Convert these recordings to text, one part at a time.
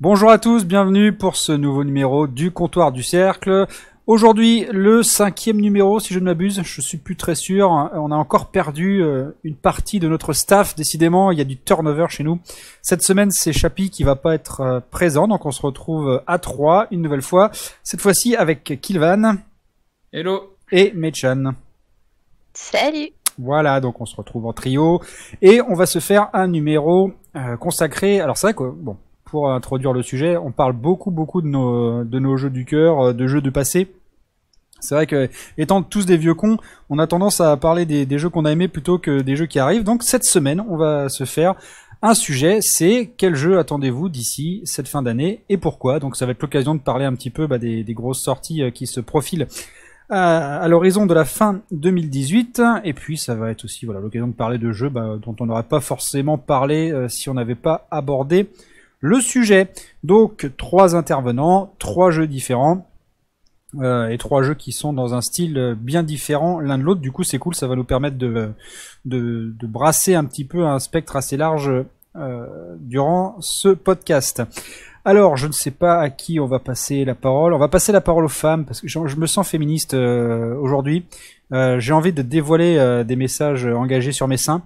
Bonjour à tous, bienvenue pour ce nouveau numéro du comptoir du cercle. Aujourd'hui, le cinquième numéro, si je ne m'abuse, je suis plus très sûr. On a encore perdu euh, une partie de notre staff. Décidément, il y a du turnover chez nous. Cette semaine, c'est Chapi qui va pas être euh, présent, donc on se retrouve à trois une nouvelle fois. Cette fois-ci avec Kilvan. Hello. Et Mechan. Salut. Voilà, donc on se retrouve en trio et on va se faire un numéro euh, consacré. Alors c'est vrai que bon, pour introduire le sujet, on parle beaucoup beaucoup de nos de nos jeux du cœur, de jeux de passé. C'est vrai que, étant tous des vieux cons, on a tendance à parler des, jeux qu'on a aimés plutôt que des jeux qui arrivent. Donc cette semaine, on va se faire un sujet, c'est quel jeu attendez-vous d'ici cette fin d'année et pourquoi? Donc ça va être l'occasion de parler un petit peu bah, des, grosses sorties euh, qui se profilent à, l'horizon de la fin 2018. Et puis ça va être aussi voilà l'occasion de parler de jeux bah, dont on n'aurait pas forcément parlé euh, si on n'avait pas abordé le sujet. Donc trois intervenants, trois jeux différents. Euh, et trois jeux qui sont dans un style euh, bien différent l'un de l'autre. Du coup, c'est cool, ça va nous permettre de, de, de, brasser un petit peu un spectre assez large euh, durant ce podcast. Alors, je ne sais pas à qui on va passer la parole. On va passer la parole aux femmes parce que je, me sens féministe euh, aujourd'hui. J'ai envie de dévoiler des messages engagés sur mes seins.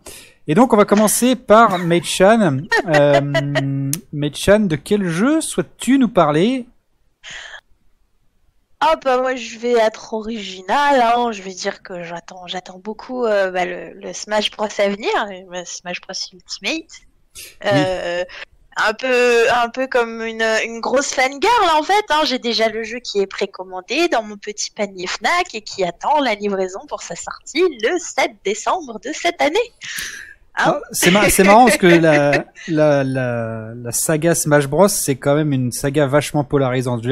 Et donc, on va commencer par Meichan. Euh, Meichan, de quel jeu souhaites-tu nous parler? Ah bah moi je vais être original, hein. je vais dire que j'attends j'attends beaucoup euh, bah, le, Smash Bros à venir, le Smash Bros Ultimate. Euh, un peu un peu comme une, une grosse fangirl en fait, hein. j'ai déjà le jeu qui est précommandé dans mon petit panier Fnac et qui attend la livraison pour sa sortie le 7 décembre de cette année. Hein ah, c'est marrant parce que la, saga Smash Bros c'est quand même une saga vachement polarisante.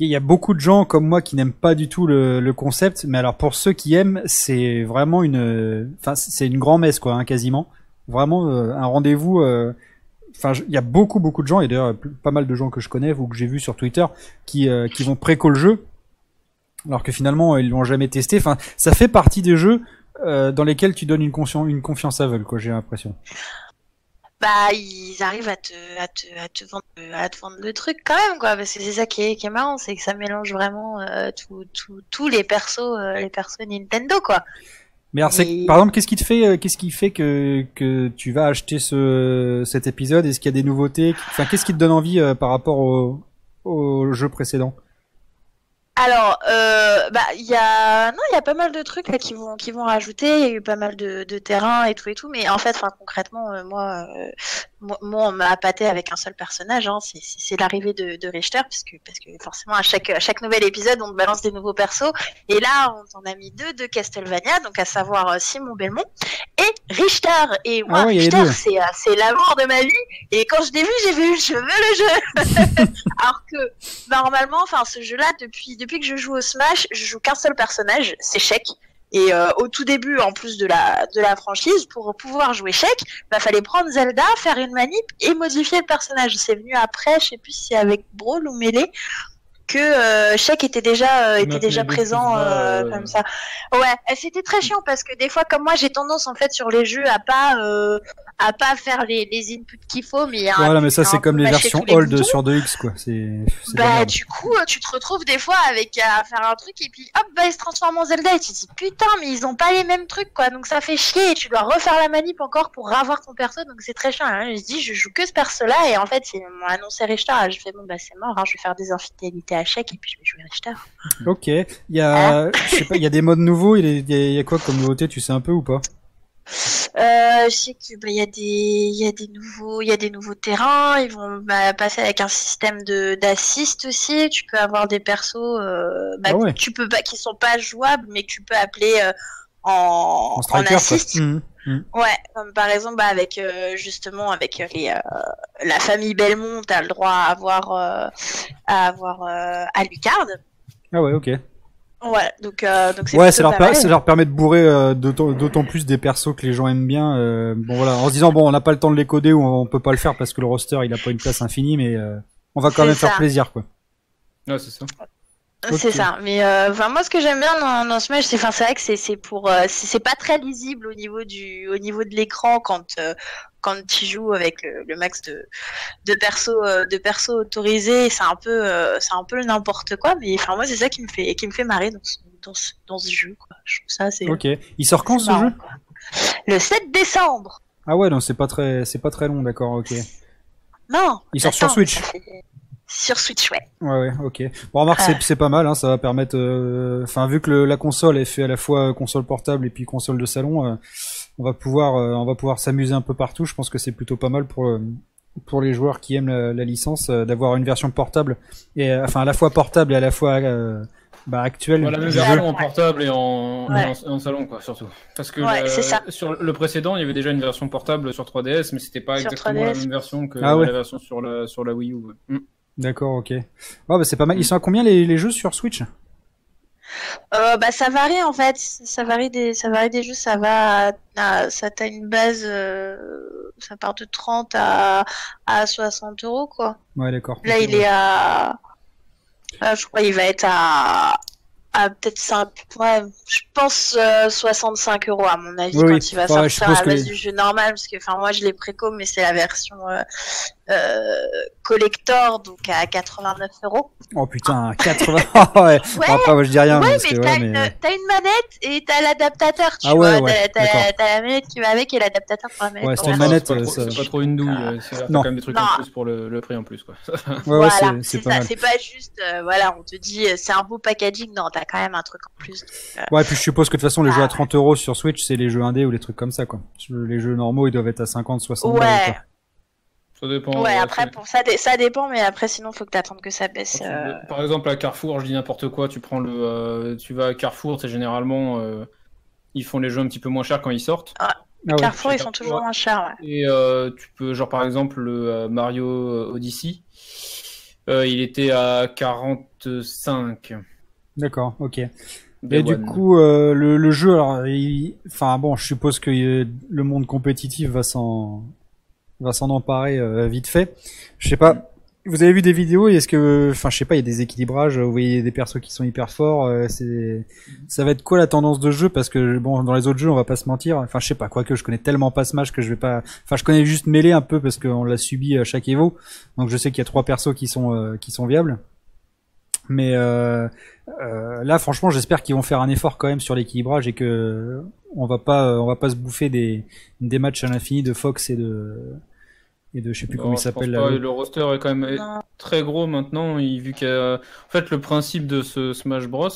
Il y a beaucoup de gens comme moi qui n'aiment pas du tout le, le, concept, mais alors pour ceux qui aiment, c'est vraiment une, enfin c'est une grand messe quoi, hein, quasiment. Vraiment euh, un rendez-vous. Euh, enfin, il y a beaucoup beaucoup de gens et d'ailleurs pas mal de gens que je connais ou que j'ai vu sur Twitter qui euh, qui vont préco le jeu, alors que finalement ils l'ont jamais testé. Enfin, ça fait partie des jeux dans lesquels tu donnes une, une confiance aveugle, quoi. J'ai l'impression. Bah ils arrivent à te, à te, à te, vendre, à te vendre le truc quand même quoi parce que c'est ça qui est, qui est marrant c'est que ça mélange vraiment euh, tous les persos euh, les persos Nintendo quoi. Mais alors par exemple qu'est-ce qui te fait euh, qu'est-ce qui fait que que tu vas acheter ce cet épisode? Est-ce qu'il y a des nouveautés? Enfin qu'est-ce qui te donne envie euh, par rapport au au jeu précédent? Alors, euh, bah, il y a, non, il y a pas mal de trucs qui vont, qui vont rajouter. Il y a eu pas mal de, de terrain et tout et tout. Mais en fait, enfin, concrètement, euh, moi, euh, moi, on m'a appâté avec un seul personnage. Hein, c'est l'arrivée de, de, Richter, parce que, parce que forcément, à chaque, à chaque nouvel épisode, on te balance des nouveaux persos. Et là, on t'en a mis deux de Castlevania, donc à savoir Simon Belmont et Richter. Et moi, ah Richter, c'est, c'est l'amour de ma vie. Et quand je l'ai vu, j'ai vu, je veux le jeu. Alors que normalement, enfin, ce jeu-là, depuis, depuis que je joue au Smash, je joue qu'un seul personnage, c'est Shek. Et euh, au tout début, en plus de la, de la franchise, pour pouvoir jouer Shek, bah fallait prendre Zelda, faire une manip et modifier le personnage. C'est venu après, je sais plus si avec Brawl ou Melee, que euh, était déjà euh, était déjà présent euh, comme ça. Ouais, c'était très chiant parce que des fois comme moi j'ai tendance en fait sur les jeux à pas à pas faire les, les inputs qu'il faut mais voilà mais ça c'est comme les versions old sur 2X quoi. C'est bah du coup tu te retrouves des fois avec à faire un truc et puis hop bah il se transforme en Zelda et tu te dis putain mais ils ont pas les mêmes trucs quoi. Donc ça fait chier et tu dois refaire la manip encore pour avoir ton perso. Donc c'est très chiant. Hein. je dis je joue que ce perso là et en fait ils m'ont annoncé Richter je fais bon bah c'est mort hein, je vais faire des infidélités à chèque et puis je vais jouer Richter ok il y a hein je sais pas il y a des modes nouveaux il y, y a quoi comme nouveauté tu sais un peu ou pas? Euh, je sais qu'il bah, y a des il y a des nouveaux il y a des nouveaux terrains ils vont bah, passer avec un système de d'assist aussi tu peux avoir des persos euh, bah, ah tu peux pas qui sont pas jouables mais que tu peux appeler euh, en, en, assist mmh, mmh. ouais comme par exemple bah, avec euh, justement avec les, la famille Belmont t'as le droit à avoir à avoir Alucard ah ouais ok Ouais, donc euh, donc ouais, ça leur, ça leur permet de bourrer euh, d'autant plus des persos que les gens aiment bien. Euh, bon voilà, en se disant bon, on n'a pas le temps de les coder ou on, peut pas le faire parce que le roster il a pas une place infinie, mais euh, on va quand même faire plaisir quoi. Ouais, c'est ça. C'est ça. Mais euh, moi, ce que j'aime bien dans, dans c'est, enfin, c'est vrai que c'est, pour, euh, c'est pas très lisible au niveau du, au niveau de l'écran quand, euh, quand tu joues avec le, le max de, de persos, euh, de persos autorisés. C'est un peu, c'est un peu n'importe quoi. Mais enfin, moi, c'est ça qui me fait, qui me fait marrer dans ce, dans ce, dans ce jeu. Quoi. Je trouve ça, c'est. Ok. Il sort quand ce marrant, jeu quoi. Le 7 décembre. Ah ouais, non, c'est pas très, c'est pas très long, d'accord, ok. Non. Il sort sur Switch. fait- Sur Switch, ouais. Ouais, ouais, ok. Bon, remarque, c'est, Ah. c'est pas mal, hein, ça va permettre, euh, enfin, vu que le- la console est fait à la fois console portable et puis console de salon, euh, on va pouvoir, euh, on va pouvoir s'amuser un peu partout. Je pense que c'est plutôt pas mal pour, euh, pour les joueurs qui aiment la, la licence euh, d'avoir une version portable et, euh, enfin, à la fois portable et à la fois euh, bah, actuelle. Voilà, la même version en portable et en, Ouais. et en, en salon, quoi, surtout. Parce que Ouais, le- c'est ça. sur le précédent, il y avait déjà une version portable sur 3DS, mais c'était pas Sur exactement la 3DS. même version que Ah ouais. la version sur la, sur la Wii U. ouais. Mm. D'accord, ok. Ouais, bah, c'est pas mal. Ils sont à combien les, les jeux sur Switch? Euh, bah ça varie en fait, ça varie des, ça varie des jeux, ça va, à- à- ça t'as une base, euh, ça part de 30 à, à 60 euros quoi. Ouais, d'accord. Là il est à, ah, je crois il va être à, à peut-être 5, ouais, je pense euh, 65 euros à mon avis Oui, quand oui. il va Ouais, sortir à la que base les- du jeu normal parce que enfin moi je l'ai préco mais c'est la version euh, euh, collector donc à 89 euros. Oh putain, 80. Ah ouais. Bon, après, moi, je dis rien. Ouais, parce mais que, t'as ouais, une, mais- t'as une manette et t'as l'adaptateur, tu Ah ouais, vois. ouais, t'as, la manette qui va avec et l'adaptateur pour la manette. Ouais, c'est une manette, C'est pas, euh, trop- c'est pas trop une douille, euh, c'est quand même des trucs Non. en plus pour le, le prix en plus, quoi. Ouais, ouais, Voilà, c'est- pas ça. mal. C'est pas juste, euh, voilà, on te dit euh, c'est un beau packaging. Non, t'as quand même un truc en plus. donc, euh, Ouais, puis je suppose que de toute façon, les Ah, jeux à ouais. 30 euros sur Switch, c'est les jeux indés ou les trucs comme ça, quoi. Les jeux normaux, ils doivent être à 50, 60 balles, ouais. Ça dépend. ouais. Après, pour ça, dé- ça dépend, mais après, sinon, faut que t'attendes que ça baisse. euh, Par exemple, à Carrefour, je dis n'importe quoi, tu prends le, euh, tu vas à Carrefour, c'est généralement, euh, ils font les jeux un petit peu moins chers quand ils sortent. Ah ouais. Carrefour, ils sont toujours moins chers. Ouais. Et euh, tu peux, genre par exemple, le euh, Mario Odyssey, euh, il était à 45. D'accord, ok. Day Et du coup, euh, le, le jeu, alors, il- enfin bon, je suppose que le monde compétitif va s'en va s'en emparer euh, vite fait. Je sais pas. Vous avez vu des vidéos Est-ce que, enfin, je sais pas, il y a des équilibrages. Vous voyez des persos qui sont hyper forts. euh, c'est, ça va être quoi la tendance de jeu? Parce que bon, dans les autres jeux, on va pas se mentir. Enfin, je sais pas. Quoique, je connais tellement pas Smash que je vais pas. Enfin, je connais juste Melee un peu parce qu'on l'a subi à chaque Evo. Donc, je sais qu'il y a trois persos qui sont euh, qui sont viables. Mais euh, euh, là, franchement, j'espère qu'ils vont faire un effort quand même sur l'équilibrage et que on va pas, on va pas se bouffer des, des matchs à l'infini de Fox et de et de je sais plus Non, comment il s'appelle là. Le roster est quand même Non. très gros maintenant, il- vu a- En fait, le principe de ce Smash Bros,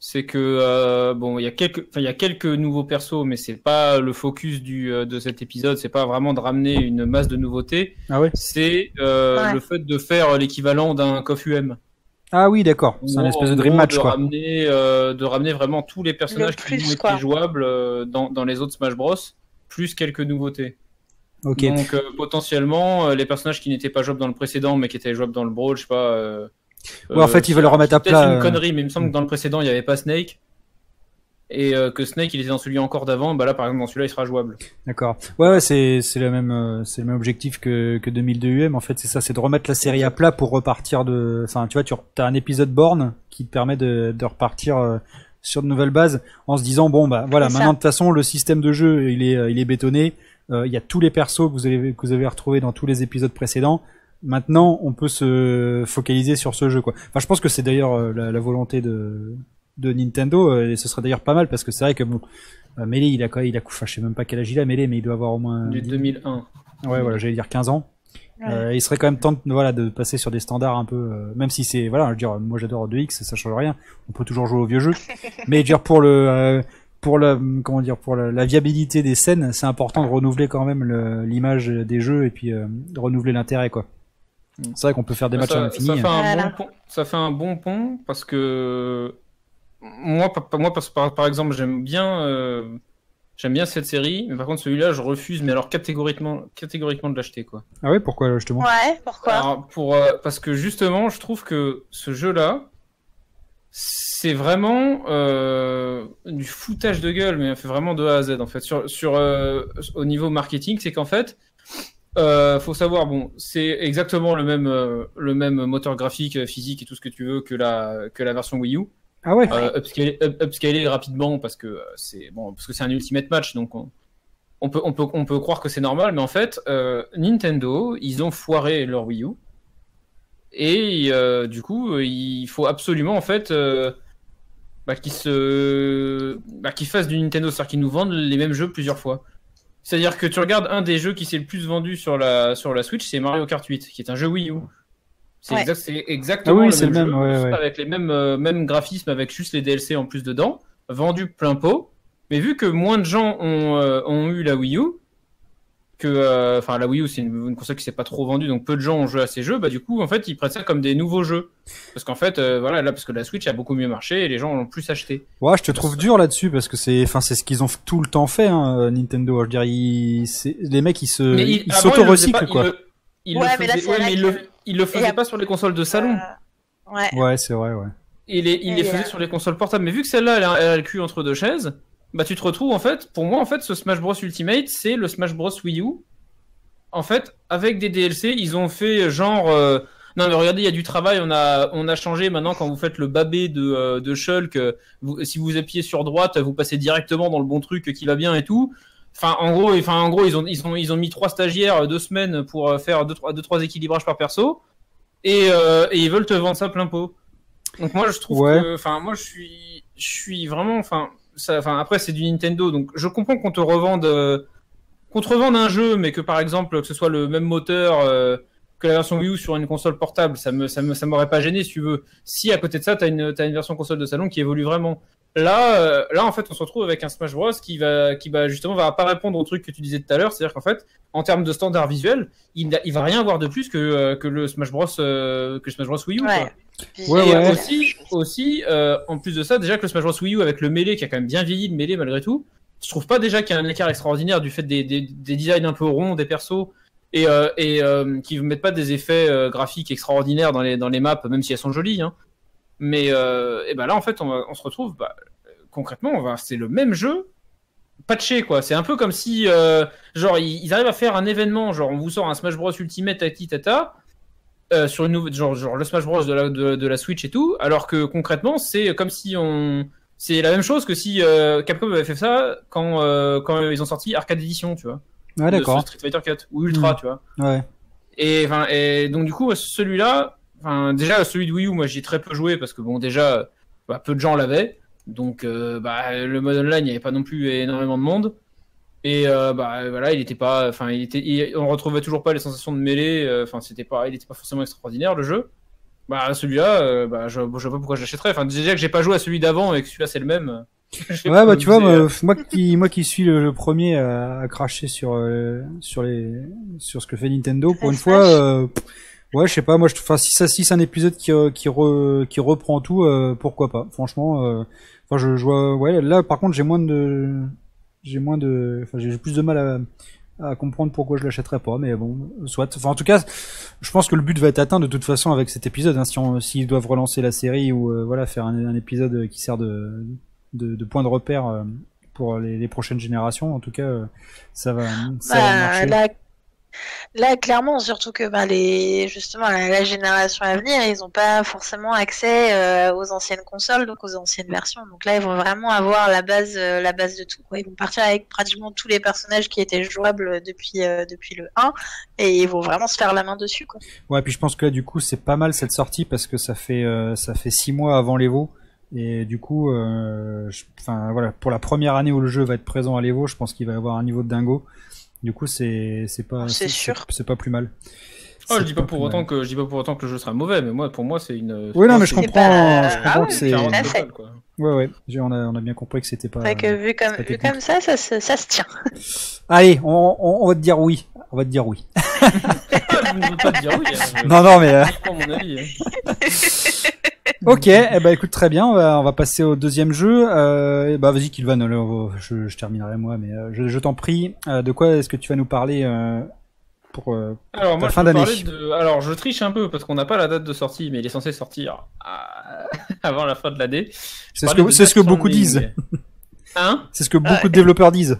c'est que euh, bon, il y a quelques, enfin, il y a quelques nouveaux persos, mais c'est pas le focus du euh, de cet épisode. C'est pas vraiment de ramener une masse de nouveautés. Ah ouais? C'est euh, Ouais. le fait de faire l'équivalent d'un KOF UM. Ah oui, d'accord. C'est un espèce de dream match de quoi. Ramener, euh, de ramener vraiment tous les personnages qui plus, ont été jouables euh, dans, dans les autres Smash Bros, plus quelques nouveautés. Ok. Donc euh, potentiellement, euh, les personnages qui n'étaient pas jouables dans le précédent, mais qui étaient jouables dans le Brawl, je sais pas. euh, Ouais, en fait, ils veulent le remettre à c'est peut-être plat, une euh. connerie, mais il me semble que dans le précédent, il n'y avait pas Snake. Et euh, que Snake, il était dans celui encore d'avant, bah là, par exemple, dans celui-là, il sera jouable. D'accord. Ouais, ouais, c'est c'est le même euh, c'est le même objectif que que 2002 UM. En fait, c'est ça, c'est de remettre la série à plat pour repartir de. Enfin, tu vois, tu as un épisode borne qui te permet de de repartir euh, sur de nouvelles bases en se disant bon bah voilà maintenant de toute façon le système de jeu il est euh, il est bétonné. Euh, Il y a tous les persos que vous avez que vous avez retrouvés dans tous les épisodes précédents. Maintenant, on peut se focaliser sur ce jeu quoi. Enfin, je pense que c'est d'ailleurs euh, la, la volonté de de Nintendo euh, et ce serait d'ailleurs pas mal parce que c'est vrai que bon euh, Melee il a quoi il a enfin, je sais même pas quel âge il a Melee mais il doit avoir au moins Du 2001. ouais voilà j'allais dire 15 ans Ouais. Euh, il serait quand même temps de, voilà de passer sur des standards un peu euh, même si c'est voilà je veux dire moi j'adore 2X ça change rien on peut toujours jouer au vieux jeu mais je veux dire pour le euh, pour la comment dire pour la, la viabilité des scènes c'est important de renouveler quand même l'image des jeux et puis euh, de renouveler l'intérêt quoi Mm. c'est vrai qu'on peut faire des matchs à ça, l'infini ça fait un Voilà. bon pont, ça fait un bon pont parce que moi, par, moi par, par- par exemple, j'aime bien, euh, j'aime bien cette série, mais par contre celui-là, je refuse, mais alors catégoriquement, catégoriquement de l'acheter quoi. ah ouais pourquoi justement? Ouais, pourquoi? Alors, pour, euh, parce que justement, je trouve que ce jeu-là, c'est vraiment euh, du foutage de gueule, mais fait vraiment de A à Z en fait. Sur, sur, euh, au niveau marketing, c'est qu'en fait, Euh, faut savoir, bon, c'est exactement le même, euh, le même moteur graphique, physique et tout ce que tu veux que la, que la version Wii U. Ah ouais. Euh, upscalé, up- rapidement parce que euh, c'est bon, parce que c'est un ultimate match, donc on, peut, on peut, on peut croire que c'est normal, mais en fait, euh, Nintendo, ils ont foiré leur Wii U et euh, du coup, il faut absolument en fait bah, qu'ils se, bah, qu'ils fassent du Nintendo, c'est-à-dire qu'ils nous vendent les mêmes jeux plusieurs fois. C'est-à-dire que tu regardes un des jeux qui s'est le plus vendu sur la, sur la Switch, c'est Mario Kart 8, qui est un jeu Wii U. C'est Ouais. exact- c'est exactement Ah oui, le même, le même, jeu, ouais, juste ouais. avec les mêmes, euh, mêmes graphismes, avec juste les DLC en plus dedans, vendu plein pot. Mais vu que moins de gens ont, euh, ont eu la Wii U, que, euh, enfin, la Wii U, c'est une, une console qui s'est pas trop vendue, donc peu de gens ont joué à ces jeux, bah, du coup, en fait, ils prennent ça comme des nouveaux jeux. Parce qu'en fait, euh, voilà, là, parce que la Switch a beaucoup mieux marché et les gens l'ont plus acheté. Ouais, je te trouve dur là-dessus parce que c'est, enfin, c'est ce qu'ils ont tout le temps fait, hein, Nintendo. Je dirais, ils- c'est- les mecs ils se, Mais ils le faisait quoi. le- Ouais, mais là, ouais, mais le, il le faisait Et pas sur les consoles de salon. Euh, ouais. Ouais, c'est vrai, ouais. Il Et les faisait euh, sur les consoles portables. Mais vu que celle-là, elle, a- elle a le cul entre deux chaises, bah tu te retrouves en fait. Pour moi, en fait, ce Smash Bros Ultimate, c'est le Smash Bros Wii U. En fait, avec des DLC, ils ont fait genre. euh, Non mais regardez, il y a du travail. On a, on a changé maintenant quand vous faites le babé de, euh, de Shulk. vous- si vous appuyez sur droite, vous passez directement dans le bon truc qui va bien et tout. Enfin, en gros, enfin, en gros, ils ont, ils ont, ils ont mis trois stagiaires euh, deux semaines pour euh, faire deux, trois, deux, trois équilibrages par perso, et, euh, et ils veulent te vendre ça plein pot. Donc moi, je trouve Ouais. que, enfin, moi, je suis, je suis vraiment, enfin, ça, enfin, après, c'est du Nintendo, donc je comprends qu'on te revende, euh, qu'on te revende un jeu, mais que par exemple, que ce soit le même moteur euh, que la version Wii U sur une console portable, ça me, ça me, ça m'aurait pas gêné si tu veux. Si à côté de ça, t'as une, t'as une version console de salon qui évolue vraiment. Là, euh, là, en fait, on se retrouve avec un Smash Bros qui va, qui va justement va pas répondre au truc que tu disais tout à l'heure, c'est-à-dire qu'en fait, en termes de standard visuel, il, il va rien avoir de plus que, euh, que le Smash Bros, euh, que Smash Bros Wii U. Ouais. quoi. Puis, Ouais, Et ouais. aussi, aussi euh, en plus de ça, déjà que le Smash Bros Wii U avec le mêlé qui a quand même bien vieilli, le mêlé malgré tout, je trouve pas déjà qu'il y a un écart extraordinaire du fait des, des, des designs un peu ronds des persos et, euh, et euh, qui ne mettent pas des effets euh, graphiques extraordinaires dans les, dans les maps, même si elles sont jolies. Hein. Mais euh, et ben là, en fait, on, on se retrouve, bah, concrètement, on va, c'est le même jeu patché quoi. C'est un peu comme si, euh, genre, ils, ils arrivent à faire un événement, genre, on vous sort un Smash Bros Ultimate tati tata. euh, sur une nouvelle, genre, genre le Smash Bros de la, de, de la Switch et tout, alors que concrètement, c'est comme si on, c'est la même chose que si euh, Capcom avait fait ça quand, euh, quand ils ont sorti Arcade Edition, tu vois. Ouais, d'accord. Street Fighter 4 ou Ultra, Mm. tu vois. Ouais. Et, et donc du coup, celui-là, enfin, déjà celui de Wii U, moi j'ai très peu joué parce que bon, déjà, bah, peu de gens l'avaient, donc euh, bah, le mode online, il n'y avait pas non plus énormément de monde. Et euh, bah voilà, il était pas, enfin, il était, il- on retrouvait toujours pas les sensations de mêlée. euh, Enfin, c'était pas, il était pas forcément extraordinaire le jeu. Bah celui-là, euh, bah je, je vois pas pourquoi je l'achèterais. Enfin, déjà que j'ai pas joué à celui d'avant et que celui-là c'est le même. sais Ouais, bah tu vois, moi, moi qui, moi qui suis le, le premier à, à cracher sur euh, sur les sur ce que fait Nintendo, pour une fois, euh, ouais, je sais pas, moi, je, enfin, si ça, si c'est un épisode qui euh, qui, re- qui reprend tout, euh, pourquoi pas. Franchement, euh, enfin, je, je vois, ouais, là, par contre, j'ai moins de, j'ai moins de, enfin, j'ai plus de mal à à comprendre pourquoi je l'achèterais pas, mais bon, soit. Enfin, en tout cas, je pense que le but va être atteint de toute façon avec cet épisode. Hein, si on, s'ils doivent relancer la série ou euh, voilà faire un, un épisode qui sert de, de, de point de repère euh, pour les, les prochaines générations, en tout cas, euh, ça va, ça va Bah, marcher. Là, clairement, surtout que les, justement, la, génération à venir, ils n'ont pas forcément accès euh, aux anciennes consoles, donc aux anciennes versions. Donc là, ils vont vraiment avoir la base, euh, la base de tout. Ils vont partir avec pratiquement tous les personnages qui étaient jouables depuis, euh, le 1, et ils vont vraiment se faire la main dessus. Ouais, puis je pense que là, du coup, c'est pas mal cette sortie parce que ça fait ça fait six mois avant l'Evo. Et du coup, voilà, pour la première année où le jeu va être présent à l'Evo, je pense qu'il va y avoir un niveau de dingo. Du coup, c'est c'est pas C'est sûr. c'est pas plus mal. Oh, je dis pas pour autant mal. que je dis pas pour autant que le jeu sera mauvais, mais moi pour moi c'est une. Oui, non, mais je comprends, pas- je ah comprends ouais, que c'est. Ouais, ouais. On a, on a bien compris que c'était pas. Que vu comme, pas vu comme ça, ça, se- ça se tient. Allez, on, on, on va te dire oui. On va te dire oui. Je ne veux pas te dire oui. hein, je- Non, non, mais. euh, je prends mon avis. hein. Ok, eh ben écoute très bien, on va, on va passer au deuxième jeu. Euh, eh ben, vas-y Kilvan, je, je terminerai moi, mais euh, je, je t'en prie. Euh, de quoi est-ce que tu vas nous parler euh, pour Alors moi fin d'année. de. Alors je triche un peu parce qu'on n'a pas la date de sortie, mais il est censé sortir à- avant la fin de l'année. C'est ce que de c'est ce que Death beaucoup disent. Hein C'est ce que beaucoup de développeurs disent.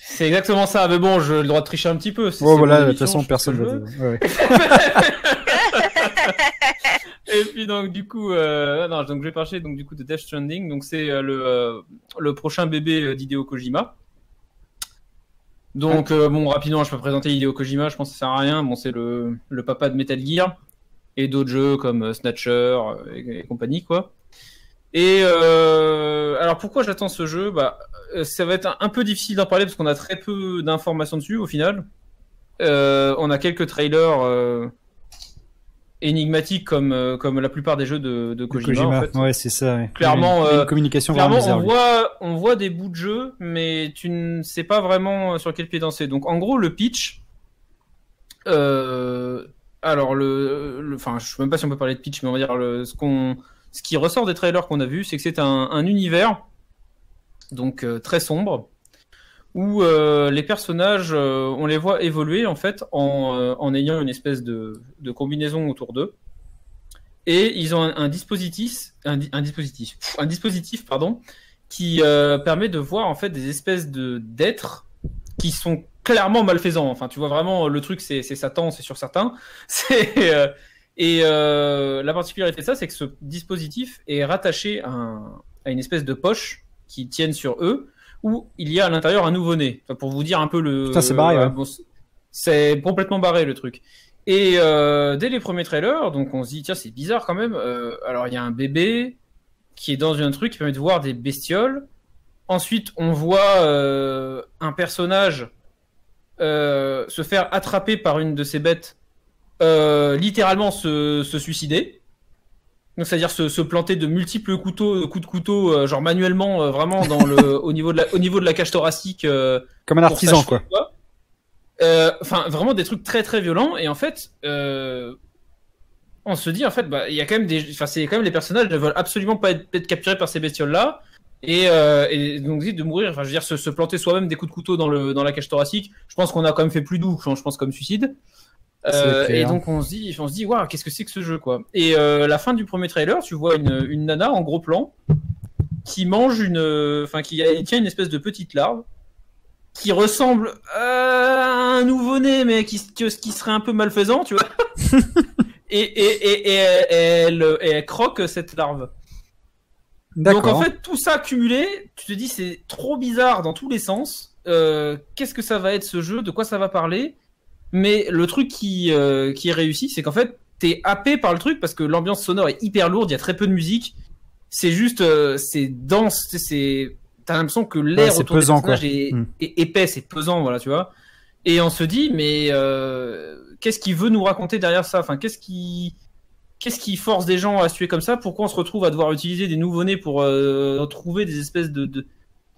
c'est exactement ça. Mais bon, j'ai le droit de tricher un petit peu. Oh voilà, de toute façon, personne ne ouais. Et puis donc du coup, euh, non, donc je vais parler donc du coup de Death Stranding. Donc c'est euh, le euh, le prochain bébé d'Hideo Kojima. Donc bon, rapidement, je peux présenter Hideo Kojima. Je pense que ça sert à rien. Bon, c'est le le papa de Metal Gear et d'autres jeux comme Snatcher et, compagnie quoi. Et alors pourquoi j'attends ce jeu? Bah ça va être un, peu difficile d'en parler parce qu'on a très peu d'informations dessus au final. on a quelques trailers énigmatique comme euh, comme la plupart des jeux de, de Kojima, En fait. Ouais, c'est ça. Clairement, une, euh, communication clairement, on voit on voit des bouts de jeu, mais tu ne sais pas vraiment sur quel pied danser. Donc en gros, le pitch. Euh, alors le, enfin, je sais même pas si on peut parler de pitch, mais on va dire le, ce qu'on, ce qui ressort des trailers qu'on a vus, c'est que c'est un, un, univers donc très sombre où euh, les personnages, euh, on les voit évoluer en fait en, euh, en ayant une espèce de, de combinaison autour d'eux. Et ils ont un, dispositif, un, dispositif, un dispositif, pardon, qui permet de voir en fait des espèces de d'êtres qui sont clairement malfaisants. Enfin, tu vois vraiment le truc, c'est Satan, c'est sur certains. et la particularité de ça, c'est que ce dispositif est rattaché à, à une espèce de poche qui tiennent sur eux où il y a à l'intérieur un nouveau-né. pour vous dire un peu le. c'est barré, ouais. c'est complètement barré le truc. Et euh, dès les premiers trailers, donc on se dit tiens c'est bizarre quand même. Euh, alors il y a un bébé qui est dans un truc qui permet de voir des bestioles. Ensuite on voit euh, un personnage se faire attraper par une de ces bêtes, littéralement se, se suicider c'est-à-dire se, planter de multiples couteaux, coups de couteau, euh, genre manuellement, euh, vraiment dans le, au niveau de la, au niveau de la cage thoracique. Euh, Comme un artisan, quoi. Enfin, vraiment des trucs très très violents. Et en fait, on se dit en fait, bah, il y a quand même des, enfin, c'est quand même les personnages ne veulent absolument pas être, capturés par ces bestioles-là. Et, et, donc de mourir, enfin je veux dire se, planter soi-même des coups de couteau dans le dans la cage thoracique. Je pense qu'on a quand même fait plus doux, je pense comme suicide. Euh, et donc on se dit, on se dit, waouh, qu'est-ce que c'est que ce jeu, quoi. Et euh, la fin du premier trailer, tu vois une, une nana en gros plan qui mange une, enfin qui tient une espèce de petite larve qui ressemble à un nouveau-né, mais qui, qui serait un peu malfaisant, tu vois. et, et, et, elle, elle, croque cette larve. Donc en fait, tout ça cumulé, tu te dis c'est trop bizarre dans tous les sens. Euh, Qu'est-ce que ça va être ce jeu? De quoi ça va parler? Mais le truc qui, euh, qui est réussi, c'est qu'en fait, t'es happé par le truc parce que l'ambiance sonore est hyper lourde, il y a très peu de musique. C'est juste, euh, c'est dense, c'est, t'as l'impression que l'air autour pesant, des personnages est, hmm. est, épais, c'est pesant, voilà, tu vois. Et on se dit, mais euh, qu'est-ce qu'il veut nous raconter derrière ça? Enfin, qu'est-ce qui, qu'est-ce qui force des gens à se tuer comme ça? Pourquoi on se retrouve à devoir utiliser des nouveaux-nés pour euh, trouver des espèces de, de,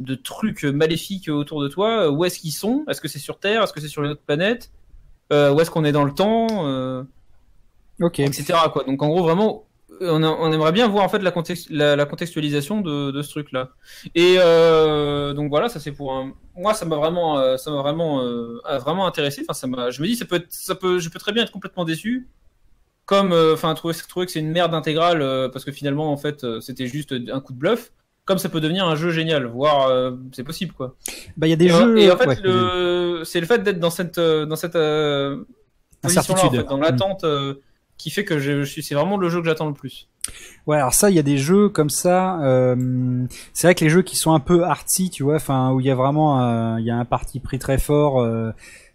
de, trucs maléfiques autour de toi? Où est-ce qu'ils sont? Est-ce que c'est sur Terre? Est-ce que c'est sur une autre planète? Euh, où est-ce qu'on est dans le temps, euh, etc. Quoi. Donc en gros vraiment, on, aimerait bien voir en fait la, la, contextualisation de, ce truc-là. Et euh, donc voilà, ça c'est pour un. Moi, ça m'a vraiment, ça m'a vraiment, vraiment intéressé. Enfin, ça m'a. Je me dis, ça peut, être, ça peut, je peux très bien être complètement déçu. Comme, enfin, trouver, trouver que c'est une merde intégrale parce que finalement, en fait, c'était juste un coup de bluff comme ça peut devenir un jeu génial, voire euh, c'est possible quoi. Bah il y a des jeux. Et en fait, le... c'est le fait d'être dans cette euh, dans cette euh, position là, en fait, dans mm. l'attente, qui fait que je, suis. C'est vraiment le jeu que j'attends le plus. Ouais, alors ça, il y a des jeux comme ça. c'est vrai que les jeux qui sont un peu artsy, tu vois, enfin où il y a vraiment il y a un parti pris très fort.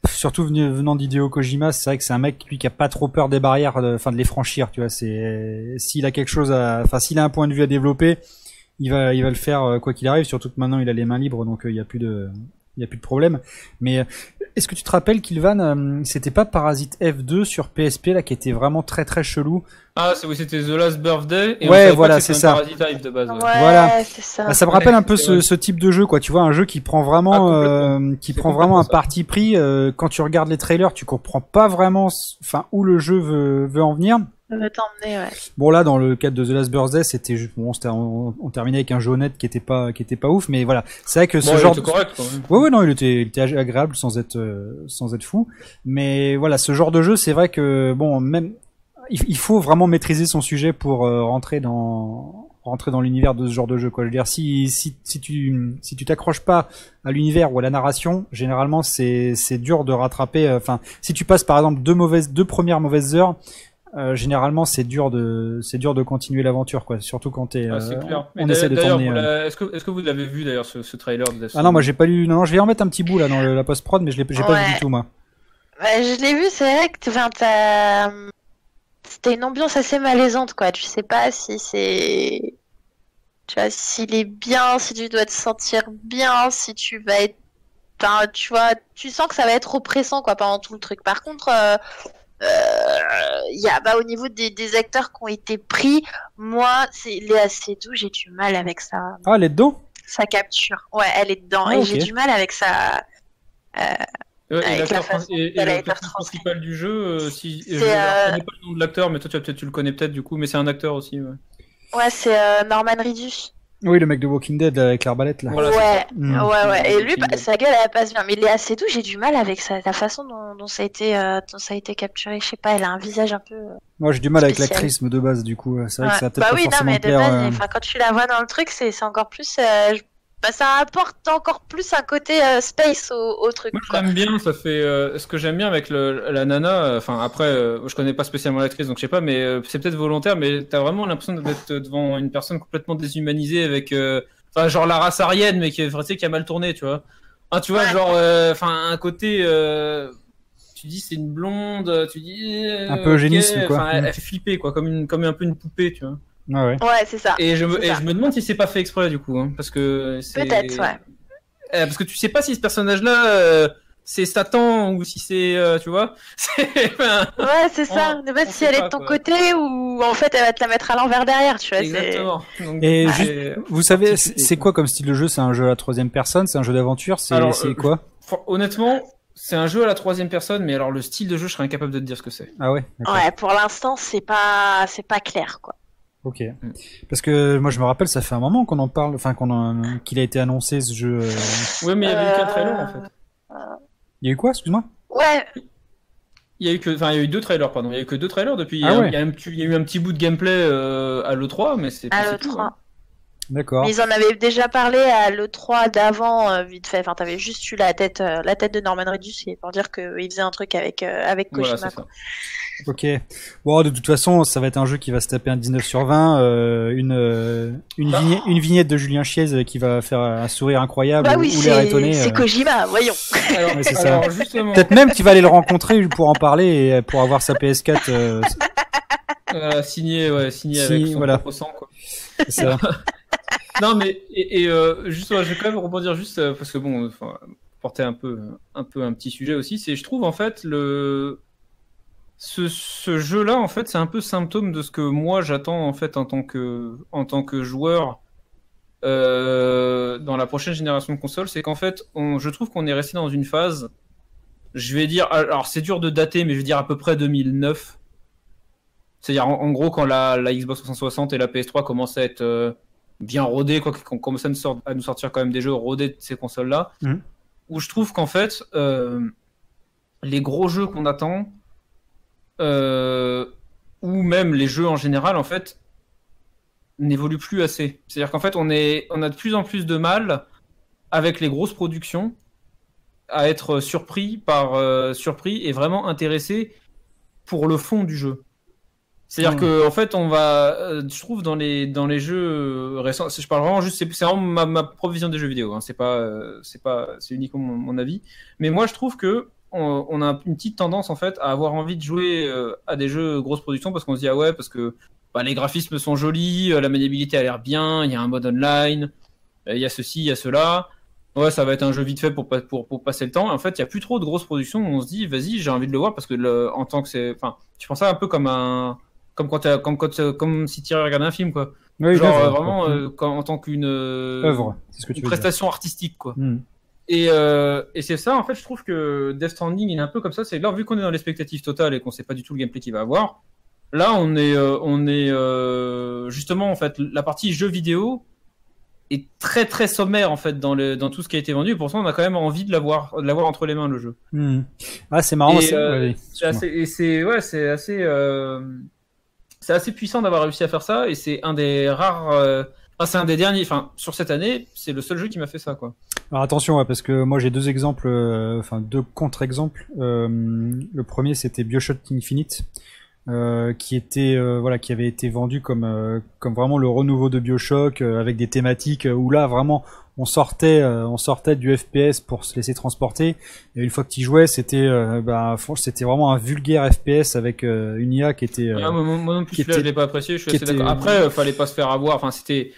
Surtout venant d'Hideo Kojima, c'est vrai que c'est un mec lui qui a pas trop peur des barrières, enfin de, de les franchir, tu vois. C'est s'il a quelque chose à, enfin s'il a un point de vue à développer, il va, il va le faire euh, quoi qu'il arrive. Surtout que maintenant il a les mains libres, donc euh, il n'y a plus de, il y a plus de problème. Mais euh, est-ce que tu te rappelles qu'Ilvan, c'était pas Parasite F2 sur PSP là qui était vraiment très très chelou? Ah, oui, c'était The Last Birthday. Et ouais, voilà, c'est ça. De base, ouais. voilà. Ça. Bah, ça. me rappelle un peu ce, ce, type de jeu, quoi. Tu vois, un jeu qui prend vraiment, ah, qui prend vraiment un parti pris. quand tu regardes les trailers, tu comprends pas vraiment, enfin, où le jeu veut, veut en venir. Bon là, dans le cadre de The Last Birthday, c'était bon, on, on, terminait avec un jeu honnête qui était pas, qui était pas ouf, mais voilà, c'est vrai que ce genre. Il était correct, quand même. Ouais, ouais, non, il était, il était agréable sans être, euh, sans être fou. Mais voilà, ce genre de jeu, c'est vrai que bon, même il, il faut vraiment maîtriser son sujet pour euh, rentrer dans rentrer dans l'univers de ce genre de jeu. Quoi. Je veux dire, si si si tu si tu t'accroches pas à l'univers ou à la narration, généralement c'est c'est dur de rattraper. euh, Enfin, si tu passes par exemple deux mauvaises deux premières mauvaises heures. Euh, généralement, c'est dur de c'est dur de continuer l'aventure, quoi. Surtout quand t'es, Ah, euh, on essaie de vous euh, Est-ce que, est-ce que vous l'avez vu d'ailleurs ce, ce trailer de Death Ah non, moi j'ai pas lu. Non, non, je vais en mettre un petit bout là dans le- la post prod, mais je l'ai j'ai pas vu Ouais. du tout moi. Bah, je l'ai vu, c'est vrai que enfin, t'as- c'était une ambiance assez malaisante, quoi. Tu sais pas si c'est. Tu vois, s'il est bien, si tu dois te sentir bien, si tu vas être. Enfin, tu vois, tu sens que ça va être oppressant, quoi, pendant tout le truc. Par contre, euh, il y a, bah, au niveau des, des acteurs qui ont été pris, moi, c'est Léa Seydoux, j'ai du mal avec ça. Ah, elle est dedans? Sa capture. Ouais, elle est dedans. Ah, et j'ai du mal avec et l'acteur la façon prin- et- retranscrite. principal du jeu, euh, si je, euh, connais pas le nom de l'acteur, mais toi tu, le connais peut-être du coup, mais c'est un acteur aussi. Ouais. Ouais, c'est euh, Norman Reedus. Oui, le mec de Walking Dead là, avec l'arbalète là. Voilà, ouais, Mm. ouais, ouais. Et lui, bah, sa gueule, elle passe bien. Mais il est assez doux, j'ai du mal avec ça, la façon dont, dont ça a été, euh, dont ça a été capturé. Je sais pas, elle a un visage un peu. euh, Moi, j'ai du mal avec l'actrice de base, du coup. C'est vrai que ça va peut-être Bah pas oui, non, mais de base, euh, quand tu la vois dans le truc, c'est c'est encore plus. euh, je- bah, ça apporte encore plus un côté euh, space au, au truc. Moi l'aime bien, ça fait euh, ce que j'aime bien avec le, la nana. euh, Enfin après, euh, je connais pas spécialement l'actrice, donc je sais pas, mais euh, c'est peut-être volontaire, mais t'as vraiment l'impression d'être devant une personne complètement déshumanisée avec, euh, enfin genre la race aryenne, mais qui, est- tu sais, qui a mal tourné, tu vois. Hein, tu vois, Ouais. genre, euh, enfin un côté. euh, tu dis c'est une blonde, tu dis euh, Un peu eugénisme, ok, quoi. enfin, elle, Mm. elle fait flipper quoi, comme une comme un peu une poupée, tu vois. Ouais, ouais. Ouais, c'est ça. Et je me, et ça. je me demande si c'est pas fait exprès du coup, hein, parce que Peut-être, ouais. Euh, parce que tu sais pas si ce personnage-là euh, c'est Satan ou si c'est, euh, tu vois, Ouais, c'est ça. On- base, on si elle est pas, de ton quoi. côté ou en fait, elle va te la mettre à l'envers derrière, tu vois. exactement. Donc, Et juste- Vous savez, c'est quoi. comme style de jeu? C'est un jeu à la troisième personne? C'est un jeu d'aventure? C'est euh, quoi? honnêtement, c'est un jeu à la troisième personne, mais alors le style de jeu, je serais incapable de te dire ce que c'est. Ah ouais. Ouais, pour l'instant, c'est pas, c'est pas clair, quoi. Ok. Mm. Parce que moi, je me rappelle, ça fait un moment qu'on en parle, enfin qu'on en- qu'il a été annoncé ce jeu. euh. Ouais, mais il y avait eu qu'un Euh, trailer en fait. Il y a eu quoi Excuse-moi? Ouais, Il y a eu que, enfin, il y a eu deux trailers, pardon. Il y a eu que deux trailers depuis. Ah il, y a, ouais. il y a un petit- il y a eu un petit bout de gameplay euh, à l'E3, mais c'est à c'est l'E3. tout, hein. D'accord. Mais ils en avaient déjà parlé à l'E3 d'avant, euh, vite fait. Enfin, t'avais juste eu la tête, euh, la tête de Norman Reedus pour dire qu'il faisait un truc avec, euh, avec Kojima. Voilà. Ok. Bon, de toute façon, ça va être un jeu qui va se taper un 19 sur 20, euh, une une, Bah. vignette, une vignette de Julien Chiez qui va faire un sourire incroyable Bah ou, oui, ou l'air c'est étonné. c'est. Kojima, voyons. Alors, Ouais, c'est ça. alors, justement, Peut-être même qu'il va aller le rencontrer pour en parler et pour avoir sa PS4. euh, euh, signé, ouais, signé Si, avec son voilà. propre sang, quoi. c'est ça. Non, mais et, euh, juste, je vais quand même rebondir juste euh, parce que bon, euh, porter un peu, un peu un petit sujet aussi. C'est, je trouve en fait le ce, ce jeu-là, en fait, c'est un peu symptôme de ce que moi j'attends en fait en tant que en tant que joueur euh, dans la prochaine génération de consoles. C'est qu'en fait, on, je trouve qu'on est resté dans une phase. Je vais dire, alors c'est dur de dater, mais je vais dire à peu près 2009. C'est-à-dire en, gros quand la, la Xbox 360 et la PS3 commençaient à être euh, bien rodées, quoi, à nous, sort- à nous sortir quand même des jeux rodés de ces consoles-là, Mhm. où je trouve qu'en fait, euh, les gros jeux qu'on attend, euh, ou même les jeux en général, en fait, n'évoluent plus assez. C'est-à-dire qu'en fait, on, est, on a de plus en plus de mal avec les grosses productions à être surpris par euh, surpris et vraiment intéressé pour le fond du jeu. C'est-à-dire Ouais. que en fait, on va, euh, je trouve dans les dans les jeux euh, récents, je parle vraiment juste, c'est vraiment ma, ma propre vision des jeux vidéo. Hein, c'est pas euh, c'est pas c'est uniquement mon, mon avis. Mais moi, je trouve que on, on a une petite tendance en fait à avoir envie de jouer à des jeux grosse production parce qu'on se dit ah ouais parce que bah, les graphismes sont jolis, la maniabilité a l'air bien, il y a un mode online, il y a ceci, il y a cela. Ouais, ça va être un jeu vite fait pour, pour, pour passer le temps. Et en fait, il y a plus trop de grosses productions où on se dit, vas-y, j'ai envie de le voir parce que le, en tant que c'est, enfin, tu penses ça un peu comme un, comme quand, t'as- comme quand, comme si tu regardais un film, quoi. Oui, Genre euh, quoi. vraiment euh, quand- en tant qu'une euh, œuvre, c'est ce que tu une veux dire. prestation artistique, quoi. Hmm. Et, euh, et c'est ça, en fait, je trouve que Death Stranding, il est un peu comme ça. C'est là, vu qu'on est dans l'expectative totale et qu'on sait pas du tout le gameplay qu'il va avoir, là, on est, euh, on est euh, justement, en fait, la partie jeu vidéo est très très sommaire en fait dans, le, dans tout ce qui a été vendu. Et pourtant, on a quand même envie de l'avoir, de l'avoir entre les mains le jeu. Hmm. Ah, c'est marrant. Et, c'est- euh, ouais, C'est assez, et c'est ouais, c'est assez. C'est assez puissant d'avoir réussi à faire ça et c'est un des rares. euh, enfin, c'est un des derniers. Enfin, sur cette année, c'est le seul jeu qui m'a fait ça, quoi. Alors attention, ouais, parce que moi j'ai deux exemples, euh, enfin deux contre-exemples. Euh, le premier c'était Bioshock Infinite, qui était voilà, qui avait été vendu comme comme vraiment le renouveau de Bioshock avec des thématiques où là vraiment on sortait euh, on sortait du FPS pour se laisser transporter. Et une fois que tu jouais, c'était euh, bah franchement, c'était vraiment un vulgaire FPS avec euh, une IA qui était euh, Ah, moi, moi non plus, qui était- je l'ai pas apprécié. Je suis assez était- d'accord. Après, fallait pas se faire avoir. Enfin, c'était.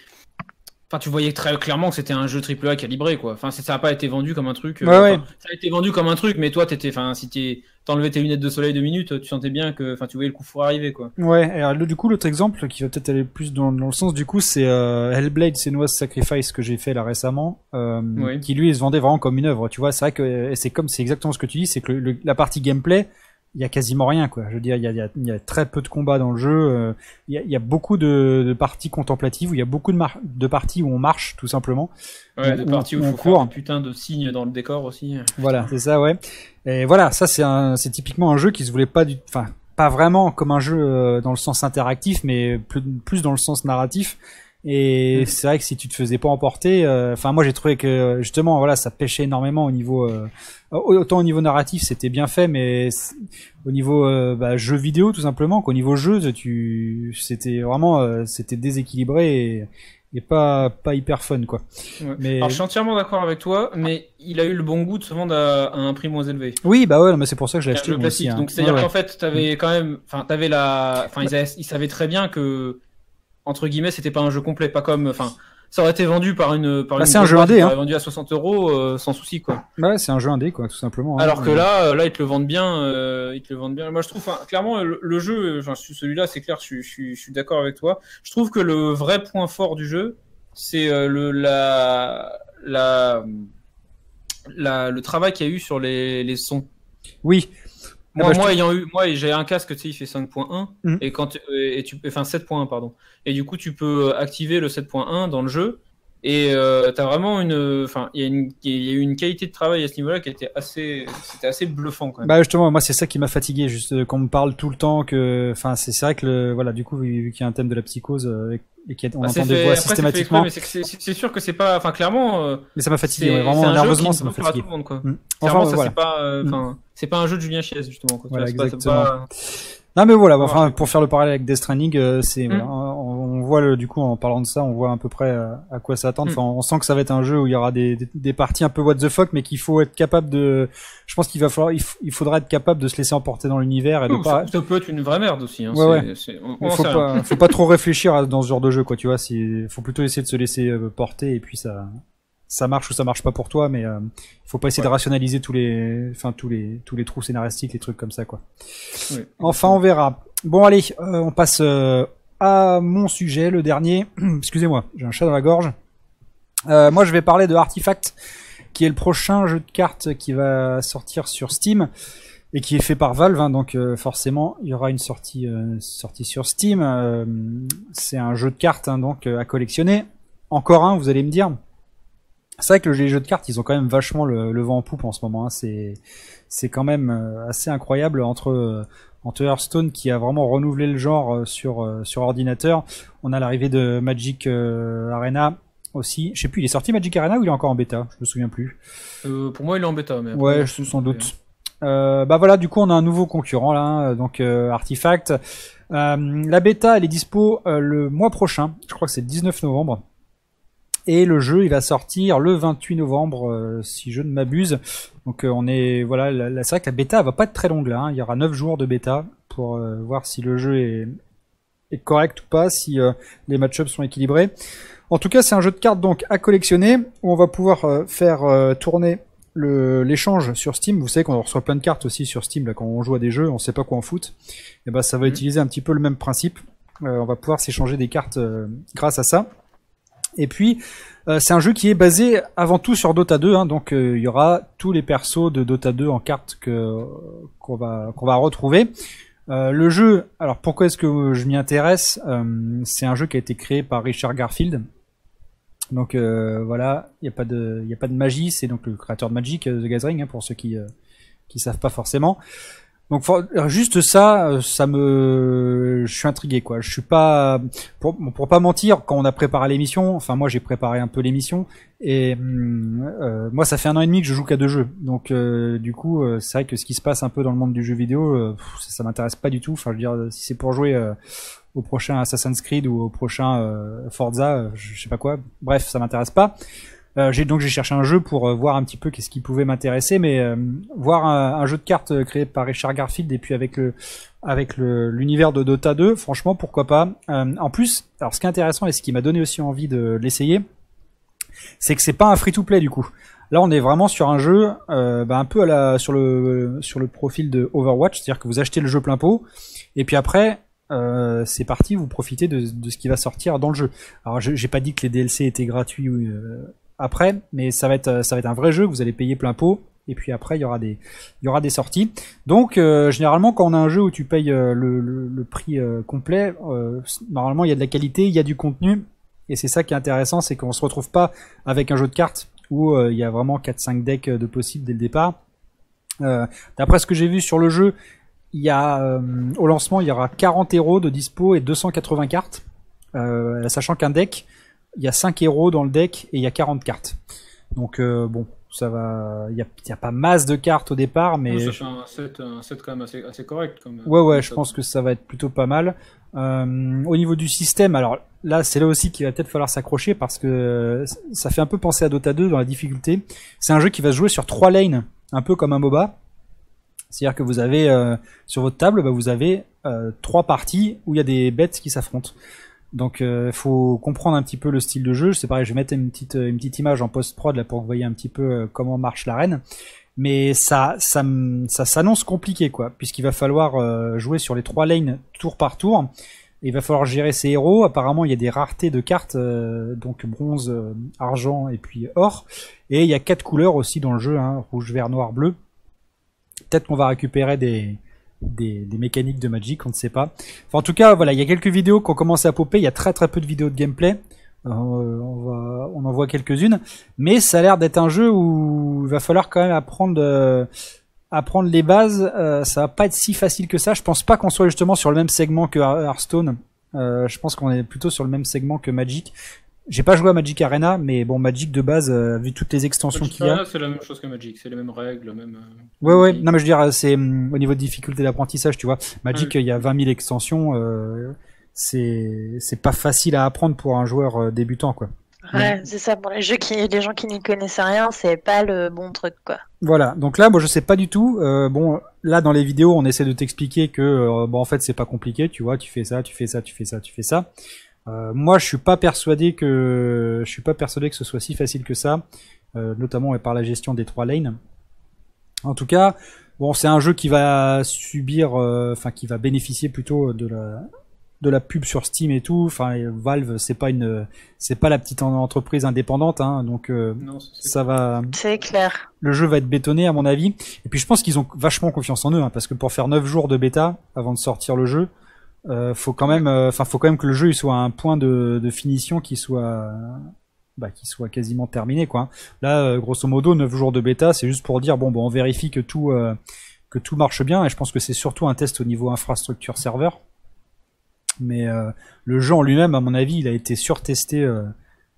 Enfin, tu voyais très clairement que c'était un jeu AAA calibré, quoi. Enfin, ça a pas été vendu comme un truc. euh, Ouais, ouais. Ça a été vendu comme un truc, mais toi, t'étais. Enfin, si t'es- t'enlevais tes lunettes de soleil deux minutes, tu sentais bien que. Enfin, tu voyais le coup four arriver, quoi. Ouais, et alors, le- du coup, l'autre exemple qui va peut-être aller plus dans, dans le sens du coup, c'est euh, Hellblade Senua's Sacrifice que j'ai fait là récemment, euh, Oui. qui lui il se vendait vraiment comme une œuvre. Tu vois, c'est vrai que c'est comme c'est exactement ce que tu dis, c'est que le- le- la partie gameplay, il y a quasiment rien quoi. Je veux dire, il y a, il y a- il y a très peu de combats dans le jeu. euh, Il y, a, il y a beaucoup de, de parties contemplatives où il y a beaucoup de, mar- de parties où on marche tout simplement. Ouais, des parties où on il faut court. faire des putains de signes dans le décor aussi. Voilà, c'est ça, ouais. Et voilà, ça c'est un, c'est typiquement un jeu qui se voulait pas du, enfin, pas vraiment comme un jeu euh, dans le sens interactif, mais plus, plus dans le sens narratif. Et Mm. c'est vrai que si tu te faisais pas emporter, euh, enfin moi j'ai trouvé que justement voilà ça pêchait énormément au niveau, euh, autant au niveau narratif c'était bien fait, mais au niveau euh, bah, jeu vidéo tout simplement, qu'au niveau jeu tu, c'était vraiment, euh, c'était déséquilibré et, et pas pas hyper fun quoi. Ouais. Mais Alors, je suis entièrement d'accord avec toi, mais il a eu le bon goût de se vendre à, à un prix moins élevé. oui bah ouais, non, mais c'est pour ça que je l'ai C'est un acheté aussi. classique. hein. Donc, c'est-à-dire Ouais, ouais. qu'en fait, t'avais quand même, enfin, t'avais la, enfin, ils, avaient- ils savaient très bien que, entre guillemets, c'était pas un jeu complet, pas comme, enfin, ça aurait été vendu par une, par Bah, une c'est un jeu indé, hein. vendu à 60 euros, euh, sans souci, quoi. Ouais, c'est un jeu indé, quoi, tout simplement. hein. Alors que Euh, là, euh, là, ils te le vendent bien, euh, ils te le vendent bien. Moi, je trouve, clairement, le, le jeu, celui-là, c'est clair, je, suis- je, je suis d'accord avec toi. Je trouve que le vrai point fort du jeu, c'est euh, le, la, la, la, le travail qu'il y a eu sur les, les sons. Oui. Moi, Ah bah, moi ayant eu, moi, j'ai un casque, tu sais, il fait 5.1 Mhm. et quand, tu- et tu, enfin 7.1 pardon. Et du coup, tu peux activer le 7.1 dans le jeu et euh, t'as vraiment une, enfin, il y a une, il y a eu une qualité de travail à ce niveau-là qui était assez, c'était assez bluffant quand même. Bah justement, moi c'est ça qui m'a fatigué, juste euh, qu'on me parle tout le temps que, enfin c'est c'est vrai que le, voilà, du coup vu vu qu'il y a un thème de la psychose et qu'on Bah, c'est entend des voix systématiquement, c'est sûr que c'est pas, enfin clairement, euh, mais ça m'a fatigué, ouais, vraiment nerveusement qui ça m'a fatigué. monde quoi. Mm. Clairement, Enfin ça voilà. c'est pas, euh, enfin, c'est pas un jeu de Julien Chiez justement. Quoi. Voilà, pas- exactement. pas- Non mais voilà, bah, Ouais. enfin pour faire le parallèle avec Death Stranding, euh, c'est Mm. voilà, on, on voit le, du coup en parlant de ça, on voit à peu près euh, à quoi s'attendre. Mm. Enfin, on sent que ça va être un jeu où il y aura des, des, des parties un peu what the fuck, mais qu'il faut être capable de. Je pense qu'il va falloir, il, faudra être capable de se laisser emporter dans l'univers et de Ouh, pas. ça, ça peut être une vraie merde aussi. Hein. Ouais, ouais. on- on faut pas, faut pas trop réfléchir à- dans ce genre de jeu, quoi. Tu vois, il faut plutôt essayer de se laisser euh, porter et puis ça, ça marche ou ça marche pas pour toi, mais euh, faut pas essayer de rationaliser tous les, enfin tous les, tous les trous scénaristiques, les trucs comme ça, quoi. Oui. Enfin, on verra. Bon, allez, euh, on passe euh, à mon sujet, le dernier. Excusez-moi, j'ai un chat dans la gorge. Euh, moi, je vais parler de Artifact, qui est le prochain jeu de cartes qui va sortir sur Steam et qui est fait par Valve. hein, donc, euh, forcément, il y aura une sortie, euh, sur Steam. C'est un jeu de cartes, hein, donc à collectionner. Encore un, vous allez me dire. C'est vrai que les jeux de cartes, ils ont quand même vachement le, vent en poupe en ce moment. hein. C'est, quand même assez incroyable entre entre Hearthstone qui a vraiment renouvelé le genre euh, sur euh, sur ordinateur. On a l'arrivée de Magic euh, Arena aussi. Je sais plus, il est sorti Magic Arena ou il est encore en bêta? Je me souviens plus. Euh, pour moi, il est en bêta. Mais Ouais, je- sans doute. Euh, bah voilà, du coup, on a un nouveau concurrent là, hein, donc euh, Artifact. Euh, la bêta, elle est dispo euh, le mois prochain. Je crois que c'est le 19 novembre. Et le jeu, il va sortir le 28 novembre, euh, si je ne m'abuse. Donc euh, on est, voilà, la, la- c'est vrai que la bêta va pas être très longue là. hein. Il y aura 9 jours de bêta pour euh, voir si le jeu est, est correct ou pas, si les match-ups sont équilibrés. En tout cas, c'est un jeu de cartes donc à collectionner où on va pouvoir faire tourner l'échange sur Steam. Vous savez qu'on reçoit plein de cartes aussi sur Steam là, quand on joue à des jeux, on sait pas quoi en foutre. Et ben ça va Mhm. utiliser un petit peu le même principe. On va pouvoir s'échanger des cartes grâce à ça. Et puis euh, c'est un jeu qui est basé avant tout sur Dota 2, hein, donc euh, il y aura tous les persos de Dota 2 en cartes que qu'on va va retrouver. Euh, le jeu, alors pourquoi est-ce que je m'y intéresse C'est un jeu qui a été créé par Richard Garfield. Donc voilà, il n'y a pas de, a pas de magie. C'est donc le créateur de Magic, The Gathering, hein, pour ceux qui qui savent pas forcément. Donc juste ça, euh, ça me, je suis intrigué quoi. Je suis pas, pour, pas mentir, quand on a préparé l'émission, enfin moi j'ai préparé un peu l'émission et hum, euh, moi ça fait un an et demi que je joue qu'à deux jeux. Donc euh, du coup c'est vrai que ce qui se passe un peu dans le monde du jeu vidéo, ça, m'intéresse pas du tout. Enfin je veux dire si c'est pour jouer au prochain Assassin's Creed ou au prochain Forza, je sais pas quoi. Bref, ça m'intéresse pas. Euh, j'ai donc j'ai cherché un jeu pour euh, voir un petit peu qu'est-ce qui pouvait m'intéresser, mais euh, voir un, jeu de cartes créé par Richard Garfield et puis avec le avec l'univers de Dota 2, franchement pourquoi pas. En plus, alors ce qui est intéressant et ce qui m'a donné aussi envie de l'essayer, c'est que c'est pas un free-to-play du coup. Là, on est vraiment sur un jeu bah, un peu à la sur le sur le profil de Overwatch, c'est-à-dire que vous achetez le jeu plein pot et puis après c'est parti, vous profitez de, de ce qui va sortir dans le jeu. Alors, j'ai pas dit que les DLC étaient gratuits euh, après, mais ça va être euh, ça va être un vrai jeu. Vous allez payer plein pot. Et puis après, il y aura des, sorties. Donc, euh, généralement, quand on a un jeu où tu payes euh, le, prix complet, normalement, il y a de la qualité, il y a du contenu. Et c'est ça qui est intéressant, c'est qu'on se retrouve pas avec un jeu de cartes où il y a vraiment 4-5 decks de possibles dès le départ. D'après ce que j'ai vu sur le jeu, au lancement, il y aura 40 héros de dispo et 280 cartes. Sachant qu'un deck, il y a 5 héros dans le deck et il y a 40 cartes. Donc euh, bon, ça va. Il y a, pas masse de cartes au départ, mais Ça fait un set, un set quand même assez, assez correct. Comme, Ouais, ouais, je pense que ça va être plutôt pas mal. Euh, au niveau du système, alors là, c'est là aussi qu'il va peut-être falloir s'accrocher parce que euh, ça fait un peu penser à Dota 2 dans la difficulté. C'est un jeu qui va se jouer sur trois lanes, un peu comme un MOBA. C'est-à-dire que vous avez euh, sur votre table, bah, vous avez euh, trois parties où il y a des bêtes qui s'affrontent. Donc, il faut comprendre un petit peu le style de jeu. C'est pareil, je vais mettre une petite petite image en post prod là pour que vous voyez un petit peu euh, comment marche l'arène mais ça ça, ça s'annonce compliqué quoi puisqu'il va falloir euh, jouer sur les trois lanes tour par tour. Il va falloir gérer ses héros. Apparemment il y a des raretés de cartes euh, donc bronze euh, argent et puis or. Et il y a quatre couleurs aussi dans le jeu hein, rouge vert noir bleu. Peut-être qu'on va récupérer des des, mécaniques de Magic, on ne sait pas. En tout cas, voilà, il y a quelques vidéos qui ont commencé à popper. Il y a très très peu de vidéos de gameplay. Euh, on, va, on en voit quelques-unes, mais ça a l'air d'être un jeu où il va falloir quand même apprendre, euh, apprendre les bases. Euh, ça va pas être si facile que ça. Je pense pas qu'on soit justement sur le même segment que Hear- Hearthstone. Euh, je pense qu'on est plutôt sur le même segment que Magic. J'ai pas joué à Magic Arena, mais bon, Magic de base, euh, vu toutes les extensions Magic qu'il y a. Arena, c'est la même chose que Magic, c'est les mêmes règles, même. euh, Ouais, ouais. Non, mais je veux dire, c'est hum, au niveau de difficulté d'apprentissage, tu vois. Magic, il y a 20 000 extensions. Euh, c'est c'est pas facile à apprendre pour un joueur euh, débutant, quoi. Ouais, c'est ça. Pour les jeux qui, les gens qui n'y connaissent rien, c'est pas le bon truc, quoi. Voilà. Donc là, moi, je sais pas du tout. Euh, bon, là, dans les vidéos, on essaie de t'expliquer que, euh, bon, en fait, c'est pas compliqué. Tu vois, tu fais ça, tu fais ça, tu fais ça, tu fais ça. Euh, moi, je suis pas persuadé que, je suis pas persuadé que ce soit si facile que ça, euh, notamment par la gestion des trois lanes. En tout cas, bon, c'est un jeu qui va subir, euh, enfin, qui va bénéficier plutôt de la, de la pub sur Steam et tout. Enfin, Valve, c'est pas une, c'est pas la petite en- entreprise indépendante, hein, donc euh, Non, ça va C'est clair. le jeu va être bétonné à mon avis. Et puis je pense qu'ils ont vachement confiance en eux, hein, parce que pour faire 9 jours de bêta avant de sortir le jeu, euh, faut quand même, enfin faut quand même que le jeu il soit à un point de, de finition qui soit, bah, qui soit quasiment terminé quoi. Là, euh, grosso modo, 9 jours de bêta, c'est juste pour dire bon, bon on vérifie que tout, euh, que tout marche bien. Et je pense que c'est surtout un test au niveau infrastructure serveur. Mais euh, le jeu en lui-même, à mon avis, il a été surtesté euh,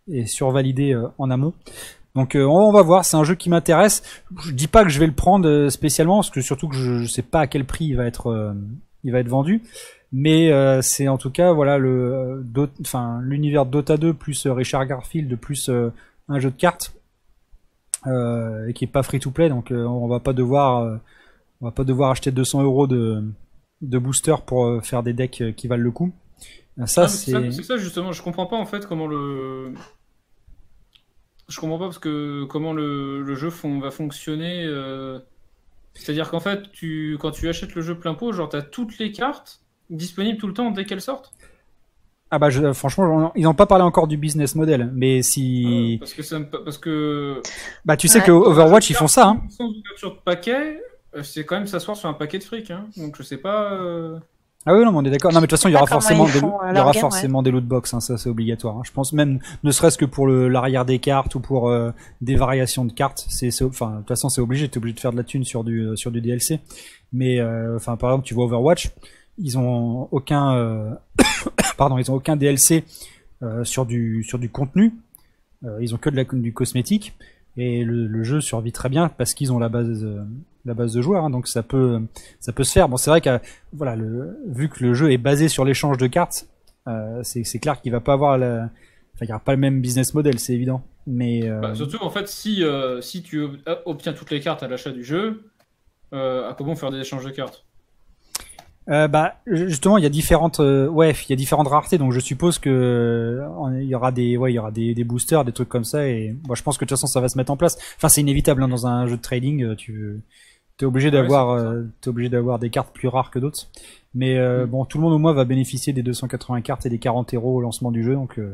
et survalidé euh, en amont. Donc euh, on va voir, c'est un jeu qui m'intéresse. Je dis pas que je vais le prendre euh, spécialement, parce que surtout que je, je sais pas à quel prix il va être, euh, il va être vendu. Mais euh, c'est en tout cas voilà le, enfin l'univers Dota 2 plus euh, Richard Garfield plus euh, un jeu de cartes euh, et qui est pas free to play, donc on va pas devoir, on va pas devoir acheter 200 euros de, de booster pour faire des decks qui valent le coup. Ça Ah, c'est ça, c'est ça justement, je comprends pas en fait comment le. Je comprends pas parce que comment le, le jeu fon- va fonctionner. C'est-à-dire qu'en fait, tu, quand tu achètes le jeu plein pot, genre t'as toutes les cartes disponibles tout le temps dès qu'elles sortent. ah bah je- franchement ils n'ont pas parlé encore du business model, mais si Euh, parce que ça me- parce que Bah tu sais Ouais. que Overwatch ils font ça hein. Sans ouverture de paquet, euh, c'est quand même s'asseoir sur un paquet de fric. Hein. Donc je sais pas. euh, Ah oui, non, mais on est d'accord. Non, mais de toute façon, il y aura forcément, des, euh, il y aura forcément des loot box, hein, ça c'est obligatoire. hein. Je pense même, ne serait-ce que pour l'arrière des cartes ou pour euh, des variations de cartes, c'est, enfin, de toute façon, c'est obligé. T'es obligé de faire de la thune sur du sur du DLC. Mais, euh, enfin, par exemple, tu vois Overwatch, ils ont aucun, euh, pardon, ils ont aucun DLC euh, sur du sur du contenu. Euh, ils ont que de la du cosmétique et le, jeu survit très bien parce qu'ils ont la base la base de joueurs. hein, donc ça peut ça peut se faire. Bon, c'est vrai que voilà, vu que le jeu est basé sur l'échange de cartes, c'est clair qu'il va pas avoir la, il y aura pas le même business model, c'est évident. Mais Bah, surtout, en fait, si, si tu ob- obtiens toutes les cartes à l'achat du jeu, à comment faire des échanges de cartes? Euh, bah justement, il y a différentes, euh, ouais, il y a différentes raretés. Donc je suppose que euh, il y aura des, ouais, il y aura des, des boosters, des trucs comme ça. Et moi, je pense que de toute façon, ça va se mettre en place. Enfin, c'est inévitable hein, dans un jeu de trading. euh, Tu es obligé Ouais, d'avoir, euh, t'es obligé d'avoir des cartes plus rares que d'autres. Mais euh, Mm. bon, tout le monde au moins va bénéficier des 280 cartes et des 40 euros au lancement du jeu. Donc euh,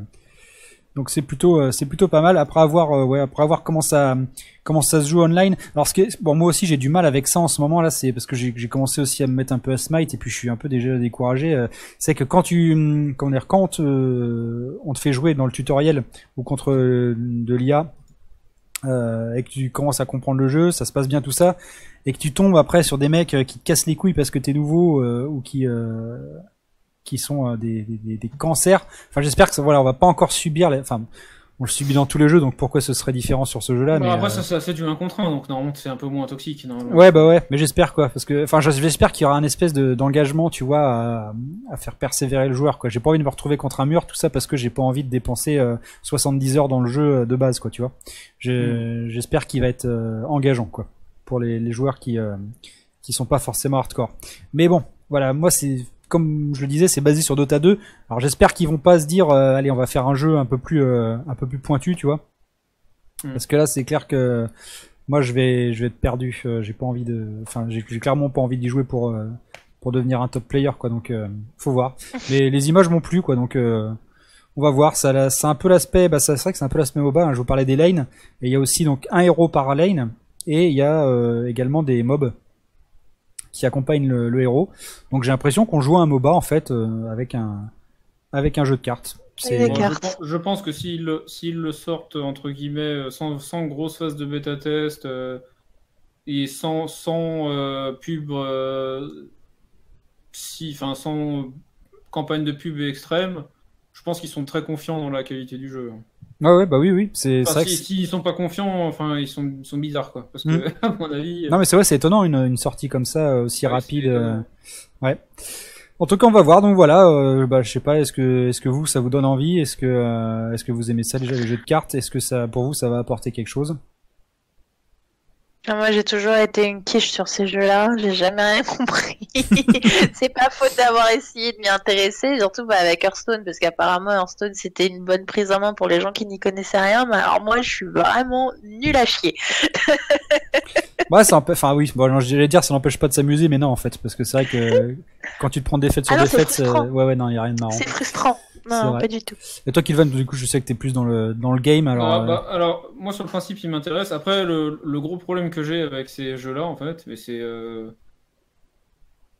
donc c'est plutôt euh, c'est plutôt pas mal. Après avoir euh, ouais après avoir comment ça se joue online. Alors ce que bon moi aussi j'ai du mal avec ça en ce moment là c'est parce que j'ai commencé aussi à me mettre un peu à smite et puis je suis un peu déjà découragé euh, c'est que quand tu hum, quand euh, on te fait jouer dans le tutoriel ou contre de l'IA et que tu commences à comprendre le jeu ça se passe bien tout ça et que tu tombes après sur des mecs qui te cassent les couilles parce que t'es nouveau ou qui qui sont euh, des, des, des- des cancers. Enfin, j'espère que ça, voilà, on va pas encore subir. Les... Enfin, on le subit dans tous les jeux, donc pourquoi ce serait différent sur ce jeu-là Bon, mais, Après, euh, ça, c'est du 1 contre 1, donc normalement, c'est un peu moins toxique. Ouais, bah ouais, mais j'espère quoi, parce que, enfin, j'espère qu'il y aura un espèce de d'engagement, tu vois, à, à faire persévérer le joueur, quoi. J'ai pas envie de me retrouver contre un mur, tout ça parce que j'ai pas envie de dépenser euh, 70 heures dans le jeu euh, de base, quoi, tu vois. Je- J'espère qu'il va être euh, engageant, quoi, pour les, les joueurs qui euh, qui sont pas forcément hardcore. Mais bon, voilà, moi c'est comme je le disais, c'est basé sur Dota 2. Alors j'espère qu'ils vont pas se dire, euh, allez, on va faire un jeu un peu plus euh, un peu plus pointu, tu vois. Mm. Parce que là, c'est clair que moi je vais je vais être perdu. Euh, j'ai pas envie de enfin j'ai clairement pas envie d'y jouer pour pour devenir un top player quoi. Donc faut voir. Les images m'ont plu quoi. Donc on va voir. Ça c'est un peu l'aspect bah c'est vrai que c'est un peu l'aspect MOBA hein, je vous parlais des lanes. Et il y a aussi donc un héros par lane. Et il y a également des mobs qui accompagnent le, le héros donc j'ai l'impression qu'on joue à un MOBA en fait euh, avec un avec un jeu de cartes c'est Des Bon, je, cartes. pense- je pense que s'ils le, sortent, entre guillemets, euh, sans, sans grosse phase de bêta-test euh, et sans, sans euh, pub, euh, si, enfin, sans campagne de pub extrême, je pense qu'ils sont très confiants dans la qualité du jeu. Ouais ouais bah oui oui c'est Enfin, si, s'ils sont pas confiants, enfin, ils sont, ils sont bizarres, quoi. Parce que, Mm. à mon avis, Non mais c'est vrai, c'est étonnant une, une sortie comme ça euh, aussi Ouais, rapide. euh, ouais. En tout cas, on va voir. Donc voilà, euh, bah, je sais pas. Est-ce que, est-ce que vous, ça vous donne envie Est-ce que, euh, est-ce que vous aimez ça déjà les jeux de cartes Est-ce que ça, pour vous, ça va apporter quelque chose? Ah, Moi, j'ai toujours été une quiche sur ces jeux-là. J'ai jamais rien compris. c'est pas faute d'avoir essayé de m'y intéresser, surtout bah, avec Hearthstone, parce qu'apparemment Hearthstone c'était une bonne prise en main pour les gens qui n'y connaissaient rien. Mais alors moi, je suis vraiment nulle à chier. Ouais, ça empêche. Enfin oui. Bon, j'allais dire, ça n'empêche pas de s'amuser, mais non en fait, parce que c'est vrai que quand tu te prends défaite sur Ah non, c'est défaite, c'est- frustrant. ouais ouais non, y a rien de marrant. C'est frustrant. Non, pas du tout. Et toi, Kilvan, du coup, je sais que t'es plus dans le dans le game, alors. Ah, euh, bah, alors, moi, sur le principe, il m'intéresse. Après, le, le gros problème que j'ai avec ces jeux-là, en fait, c'est euh,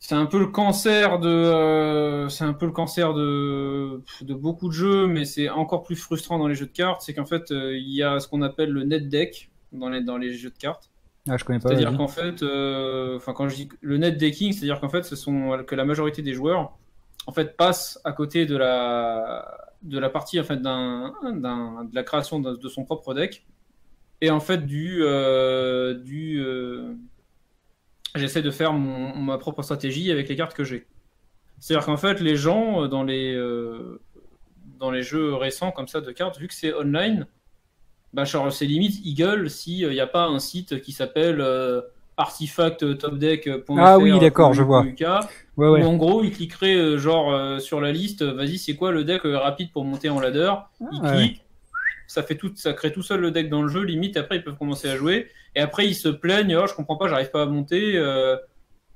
c'est un peu le cancer de euh, c'est un peu le cancer de de beaucoup de jeux, mais c'est encore plus frustrant dans les jeux de cartes, c'est qu'en fait, euh, il y a ce qu'on appelle le net deck dans les dans les jeux de cartes. Ah, je connais pas. C'est-à-dire qu'en fait, euh, enfin quand je dis le net decking, c'est-à-dire qu'en fait, ce sont que la majorité des joueurs en fait passent à côté de la de la partie en fait d'un d'un- de la création de, de son propre deck et en fait du euh, du euh, j'essaie de faire mon, ma propre stratégie avec les cartes que j'ai. C'est-à-dire qu'en fait, les gens euh, dans les euh, dans les jeux récents comme ça de cartes, vu que c'est online, bah genre c'est limite ils gueulent s'il n'y a pas un site qui s'appelle euh, artifacttopdeck.fr. Ah oui, d'accord, je vois. Ouais ouais. en gros, il cliquerait euh, genre euh, sur la liste, euh, vas-y, c'est quoi le deck euh, rapide pour monter en ladder? Il Ouais. clique, ça fait tout, ça crée tout seul le deck dans le jeu, limite après ils peuvent commencer à jouer et après ils se plaignent, oh, je comprends pas, j'arrive pas à monter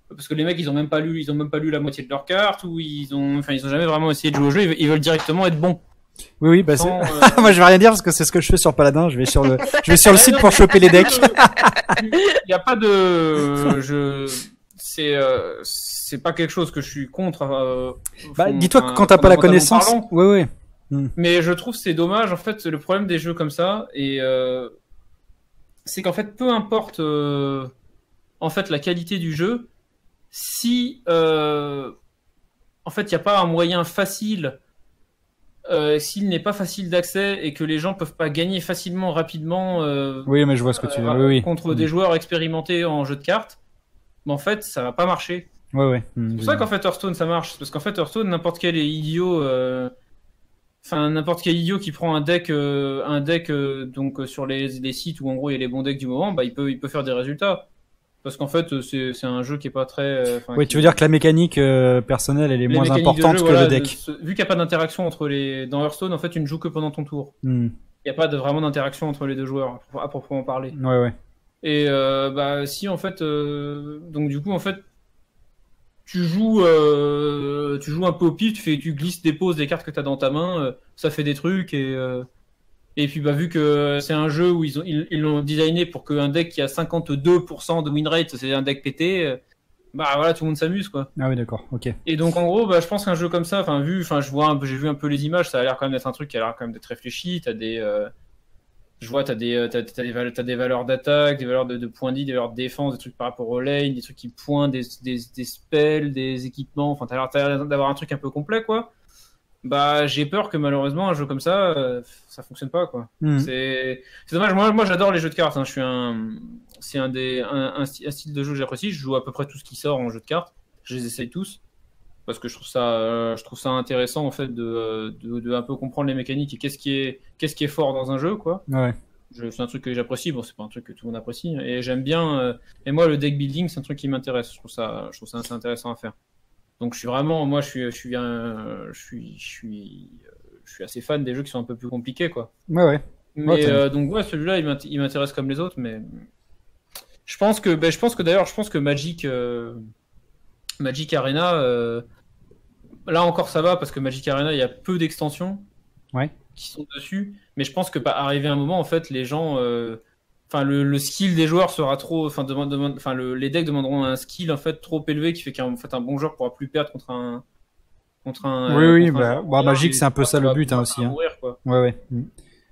parce que les mecs ils ont même pas lu, ils ont même pas lu la moitié de leurs cartes ou ils ont enfin ils ont jamais vraiment essayé de jouer au jeu, ils veulent- ils veulent directement être bons. Oui oui. Bah, c'est- Sans, Moi, je vais rien dire parce que c'est ce que je fais sur Paladin. Je vais sur le, je vais sur le site pour choper les decks. Il n'y a pas de. Je... C'est c'est pas quelque chose que je suis contre. euh, Bah, dis-toi que quand t'as pas la connaissance, parlant. ouais, ouais. Mais je trouve c'est dommage en fait le problème des jeux comme ça et euh, c'est qu'en fait peu importe euh, en fait la qualité du jeu si en fait il n'y a pas un moyen facile s'il n'est pas facile d'accès et que les gens peuvent pas gagner facilement rapidement Oui, mais je vois ce que tu veux. Oui, oui. contre Mm. des joueurs expérimentés en jeu de cartes mais en fait ça va pas marcher Ouais, ouais. Mm, c'est pour ça qu'en fait Hearthstone ça marche parce qu'en fait Hearthstone n'importe quel idiot euh, enfin n'importe quel idiot qui prend un deck euh, un deck euh, donc euh, sur les, les sites où en gros il y a les bons decks du moment bah il peut il peut faire des résultats parce qu'en fait c'est c'est un jeu qui est pas très Oui, tu veux dire que la mécanique personnelle, elle est les moins importante jeu, que voilà, le de deck. vu qu'il n'y a pas d'interaction entre les dans Hearthstone en fait tu ne joues que pendant ton tour Mm. il n'y a pas de, vraiment d'interaction entre les deux joueurs à proprement parler Ouais, ouais. et bah si en fait donc du coup en fait tu joues euh, tu joues un peu au pif, tu fais tu glisses déposes des cartes que tu as dans ta main, euh, ça fait des trucs et euh, et puis bah vu que c'est un jeu où ils ont ils ils l'ont designé pour qu'un deck qui a 52% de win rate, c'est un deck pété, bah voilà, tout le monde s'amuse quoi. Ah oui, d'accord. Ok. Et donc en gros, bah, je pense qu'un jeu comme ça, enfin vu, enfin je vois, j'ai vu un peu les images, ça a l'air quand même d'être un truc qui a l'air quand même d'être réfléchi. T'as des, je vois, t'as des, euh, des, valeurs, des valeurs d'attaque, des valeurs de, de vie, des valeurs de défense, des trucs par rapport au lane, des trucs qui pointent, des, des, des spells, des équipements. Enfin, t'as l'air, t'as l'air d'avoir un truc un peu complet quoi. Bah j'ai peur que malheureusement un jeu comme ça, euh, ça fonctionne pas quoi. Mm. C'est dommage. Moi, moi j'adore les jeux de cartes. hein. Je suis un, c'est un des un style de jeu que j'apprécie. Je joue à peu près tout ce qui sort en jeu de cartes. Je les essaye tous parce que je trouve ça, euh, je trouve ça intéressant en fait de, de, de un peu comprendre les mécaniques et qu'est-ce qui est qu'est-ce qui est fort dans un jeu quoi. Ouais. Je- C'est un truc que j'apprécie. Bon, c'est pas un truc que tout le monde apprécie et j'aime bien. euh, et moi, le deck building, c'est un truc qui m'intéresse. Je trouve ça, je trouve ça assez intéressant à faire. Donc, je suis vraiment, moi, je suis, je suis un, je suis, je suis, euh, je suis assez fan des jeux qui sont un peu plus compliqués quoi. Ouais, ouais. Mais Ouais, euh, donc ouais, celui-là, il m'int- il m'intéresse comme les autres, mais je pense que, ben, je pense que d'ailleurs, je pense que Magic, Magic Arena, euh, là encore ça va parce que Magic Arena, il y a peu d'extensions Ouais. qui sont dessus, mais je pense que pas arrivé un moment, en fait, les gens, euh, enfin le, le skill des joueurs sera trop, enfin le- les decks demanderont un skill en fait trop élevé qui fait qu'en fait un bon joueur pourra plus perdre contre un contre un. Oui, euh, oui, bah, bah, Magic, c'est un peu ça le but, hein, aussi, hein. mourir, quoi. Ouais, ouais. Mm.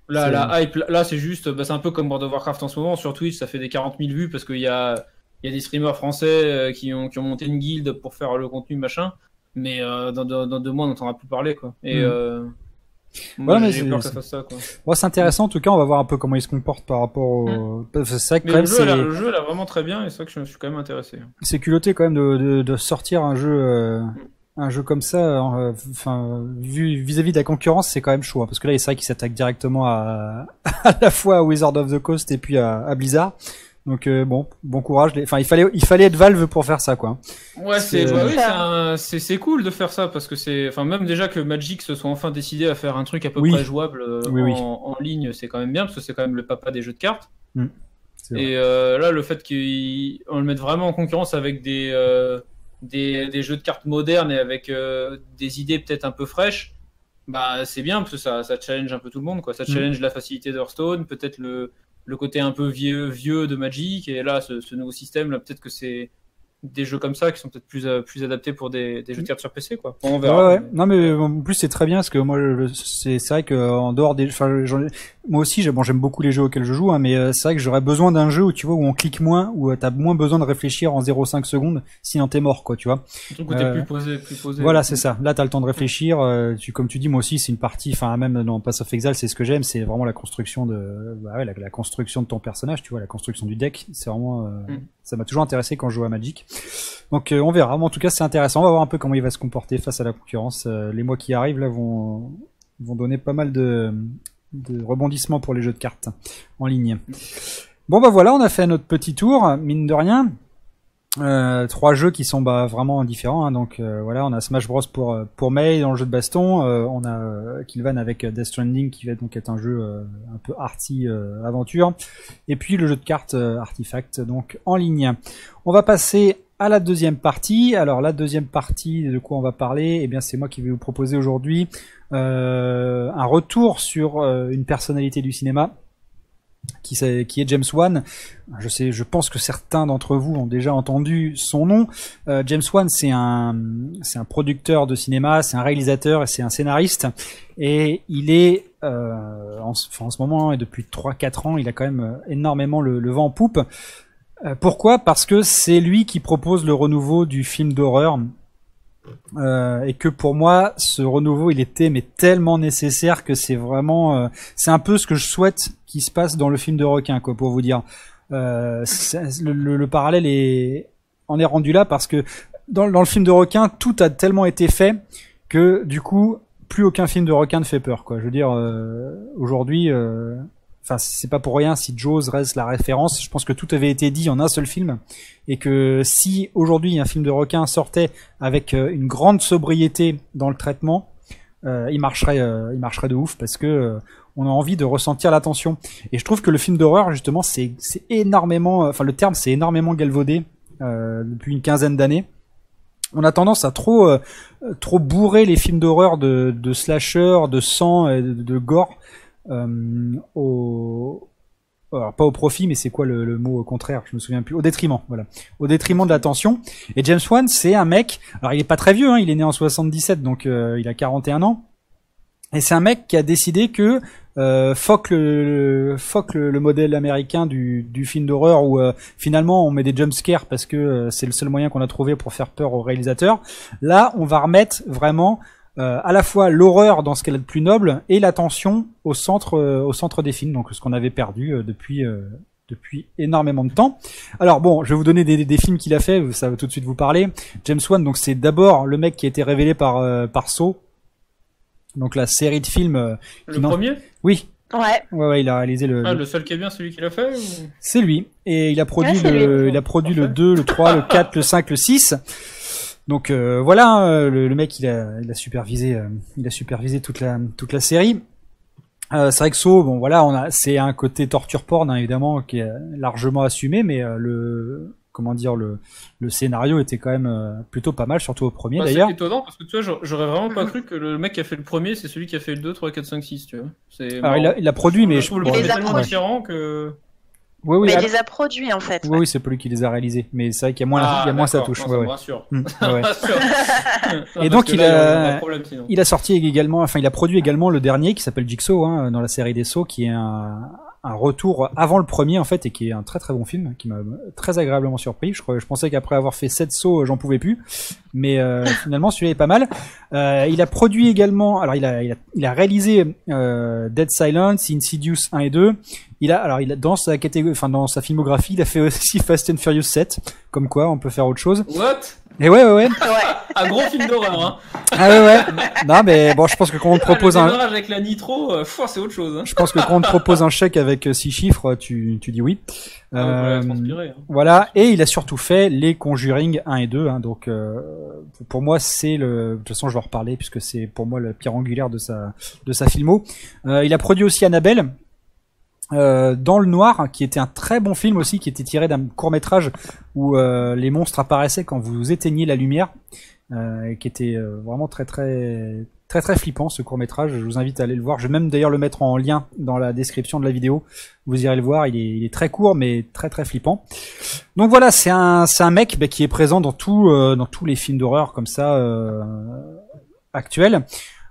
Là, C'est- la hype, là, c'est juste, bah, c'est un peu comme World of Warcraft en ce moment. Sur Twitch, ça fait des 40 000 vues parce qu'il y a, il y a des streamers français euh, qui, ont, qui ont monté une guilde pour faire le contenu, machin. Mais euh, dans, dans, dans deux mois, on n'entendra plus parler, quoi. Et Mm. euh, moi, Ouais, mais j'ai c'est- peur que ça fasse ça, quoi. Bon, c'est intéressant. En tout cas, on va voir un peu comment il se comporte par rapport au. C'est vrai que quand le même, jeu, là, le jeu, a vraiment très bien et c'est vrai que je, je suis quand même intéressé. c'est culotté quand même de, de, de sortir un jeu. euh, Un jeu comme ça, enfin, vis-à-vis de la concurrence, c'est quand même chaud, hein, parce que là, c'est vrai qu'il s'attaque directement à, à la fois à Wizard of the Coast et puis à, à Blizzard. Donc euh, bon, bon courage. Enfin, il fallait, il fallait être Valve pour faire ça, quoi. Ouais, c'est bah oui, Ça. c'est cool de faire ça parce que c'est enfin même déjà que Magic se soit enfin décidé à faire un truc à peu Oui. près jouable euh, Oui, en, oui. en ligne, c'est quand même bien parce que c'est quand même le papa des jeux de cartes. Vrai. Et euh, là, le fait qu'on le mette vraiment en concurrence avec des, euh, des, des jeux de cartes modernes et avec euh, des idées peut-être un peu fraîches, bah c'est bien parce que ça, ça challenge un peu tout le monde. Quoi. Ça Mm. challenge la facilité d'Hearthstone, peut-être le, le côté un peu vieux, vieux de Magic. Et là, ce, ce nouveau système, là, peut-être que c'est des jeux comme ça qui sont peut-être plus, euh, plus adaptés pour des, des jeux de cartes sur PC. Quoi. Bon, on Ouais, verra. ouais. Non, mais en plus c'est très bien parce que moi, c'est c'est vrai que en dehors des, enfin, j'en ai- moi aussi, j'ai- bon, j'aime beaucoup les jeux auxquels je joue, hein, mais euh, c'est vrai que j'aurais besoin d'un jeu où tu vois où on clique moins, où euh, t'as moins besoin de réfléchir en 0,5 secondes, sinon t'es mort, quoi, tu vois. Où t'es Euh, plus posé. Plus posé Voilà, c'est ça. Là, t'as le temps de réfléchir. euh, tu, comme tu dis, moi aussi, c'est une partie. Enfin, même dans Pass of Exile, c'est ce que j'aime, c'est vraiment la construction de, bah ouais, la, la construction de ton personnage, tu vois, la construction du deck. C'est vraiment, euh, Mm. Ça m'a toujours intéressé quand je joue à Magic. Donc, euh, on verra. En tout cas, c'est intéressant. On va voir un peu comment il va se comporter face à la concurrence. Euh, les mois qui arrivent là vont vont donner pas mal de rebondissements pour les jeux de cartes en ligne. Bon bah voilà, on a fait notre petit tour, mine de rien. Euh, trois jeux qui sont bah, vraiment différents. hein. donc euh, voilà, on a Smash Bros pour euh, pour May dans le jeu de baston. Euh, on a euh, Killvan avec euh, Death Stranding qui va donc être un jeu un peu arty aventure. Et puis le jeu de cartes Artifact donc en ligne. On va passer à la deuxième partie. Alors la deuxième partie de quoi on va parler? Eh bien c'est moi qui vais vous proposer aujourd'hui un retour sur une personnalité du cinéma. Qui, est James Wan. Je sais, je pense que certains d'entre vous ont déjà entendu son nom. Euh, James Wan, c'est un, c'est un producteur de cinéma, c'est un réalisateur et c'est un scénariste. Et il est, euh, en, ce- moment et depuis 3-4 ans, il a quand même euh, énormément le, le vent en poupe. Euh, pourquoi? Parce que c'est lui qui propose le renouveau du film d'horreur. Euh, et que pour moi, ce renouveau, il était tellement nécessaire que c'est vraiment, euh, c'est un peu ce que je souhaite qu'il se passe dans le film de requin, quoi, pour vous dire. Euh, le, le- le parallèle est, en est rendu là parce que dans, le film de requin, tout a tellement été fait que du coup, plus aucun film de requin ne fait peur, quoi. Je veux dire, aujourd'hui, enfin, c'est pas pour rien si Jaws reste la référence. Je pense que tout avait été dit en un seul film et que si aujourd'hui un film de requin sortait avec euh, une grande sobriété dans le traitement, euh, il marcherait, euh, il marcherait de ouf parce que on a envie de ressentir la tension. Et je trouve que le film d'horreur justement, c'est énormément, enfin le terme, c'est énormément galvaudé depuis une quinzaine d'années. On a tendance à trop, trop bourrer les films d'horreur de, de slasher, de sang, et de, gore au, alors pas au profit, mais c'est quoi le, le mot contraire? Je me souviens plus. Au détriment, voilà. Au détriment de la tension. Et James Wan, c'est un mec. Alors il est pas très vieux, hein, il est né en 77, donc euh, il a 41 ans. Et c'est un mec qui a décidé que euh, fuck le, fuck le, le modèle américain du, du film d'horreur où euh, finalement on met des jumpscares parce que euh, c'est le seul moyen qu'on a trouvé pour faire peur au réalisateur. Là, on va remettre vraiment euh, à la fois l'horreur dans ce qu'elle a de plus noble et la tension au centre, euh, au centre des films, donc ce qu'on avait perdu euh, depuis, euh, depuis énormément de temps. Alors bon, je vais vous donner des, des films qu'il a fait, ça va tout de suite vous parler. James Wan, donc c'est d'abord le mec qui a été révélé par, euh, par Saw, donc la série de films. euh, Le premier? Oui, Ouais. ouais, ouais, il a réalisé le. Ah, le- le seul qui est bien, celui qui l'a fait ou... C'est lui. Et il a produit Ouais, le, il a produit le Parfait. 2, le 3, le 4, le 5, le 6. Donc euh, voilà, hein, le, le mec il a, il a supervisé, euh, il a supervisé toute la toute la série. Euh, c'est vrai que So, bon voilà, on a, c'est un côté torture porn hein, évidemment qui est largement assumé, mais euh, le comment dire le le scénario était quand même euh, plutôt pas mal, surtout au premier Bah, d'ailleurs. c'est étonnant parce que tu vois, j'aurais- vraiment pas cru que le mec qui a fait le premier, c'est celui qui a fait le 2, 3, 4, 5, 6, tu vois. C'est Alors il a, il a produit, mais je trouve le premier tellement différent que. Oui, oui, mais ah, il les a produits en fait. oui, ouais. oui, c'est pas lui qui les a réalisés, mais c'est vrai qu'il y a moins, Ah, il y a moins sa touche. Non, ouais, ouais. rassure. Mm, ouais. Non, parce donc, il là, a- problème. Il a sorti également, enfin il a produit également le dernier qui s'appelle Jigsaw hein, dans la série des Sauts, qui est un, un retour avant le premier en fait et qui est un très très bon film qui m'a très agréablement surpris. Je, je pensais qu'après avoir fait 7 sauts, j'en pouvais plus, mais euh, finalement celui-là est pas mal. Euh, il a produit également, alors il a il a, il a réalisé euh, Dead Silence, Insidious 1 et 2. Il a alors il a dans sa catégorie, enfin dans sa filmographie, il a fait aussi Fast and Furious 7, comme quoi on peut faire autre chose. What? Et ouais ouais ouais. Ouais. Un gros film d'horreur, hein. Ah ouais ouais. Non mais bon, je pense que quand on te propose ah, un le démarrage avec la nitro, euh, c'est autre chose. Hein. Je pense que quand on te propose un chèque avec euh, six chiffres, tu, tu dis oui. Ah, la Euh, transpirer, hein. voilà, et il a surtout fait les Conjuring 1 et 2. Hein, donc euh, pour moi, c'est le. De toute façon, je vais en reparler puisque c'est pour moi le pierre angulaire de sa de sa filmo. Euh, il a produit aussi Annabelle. Euh, dans le noir, qui était un très bon film aussi, qui était tiré d'un court métrage où euh, les monstres apparaissaient quand vous éteigniez la lumière, euh, et qui était euh, vraiment très très très très flippant ce court métrage. Je vous invite à aller le voir. Je vais même d'ailleurs le mettre en lien dans la description de la vidéo. Vous irez le voir. Il est, il est très court mais très très flippant. Donc voilà, c'est un c'est un mec bah, qui est présent dans tout euh, dans tous les films d'horreur comme ça euh, actuels.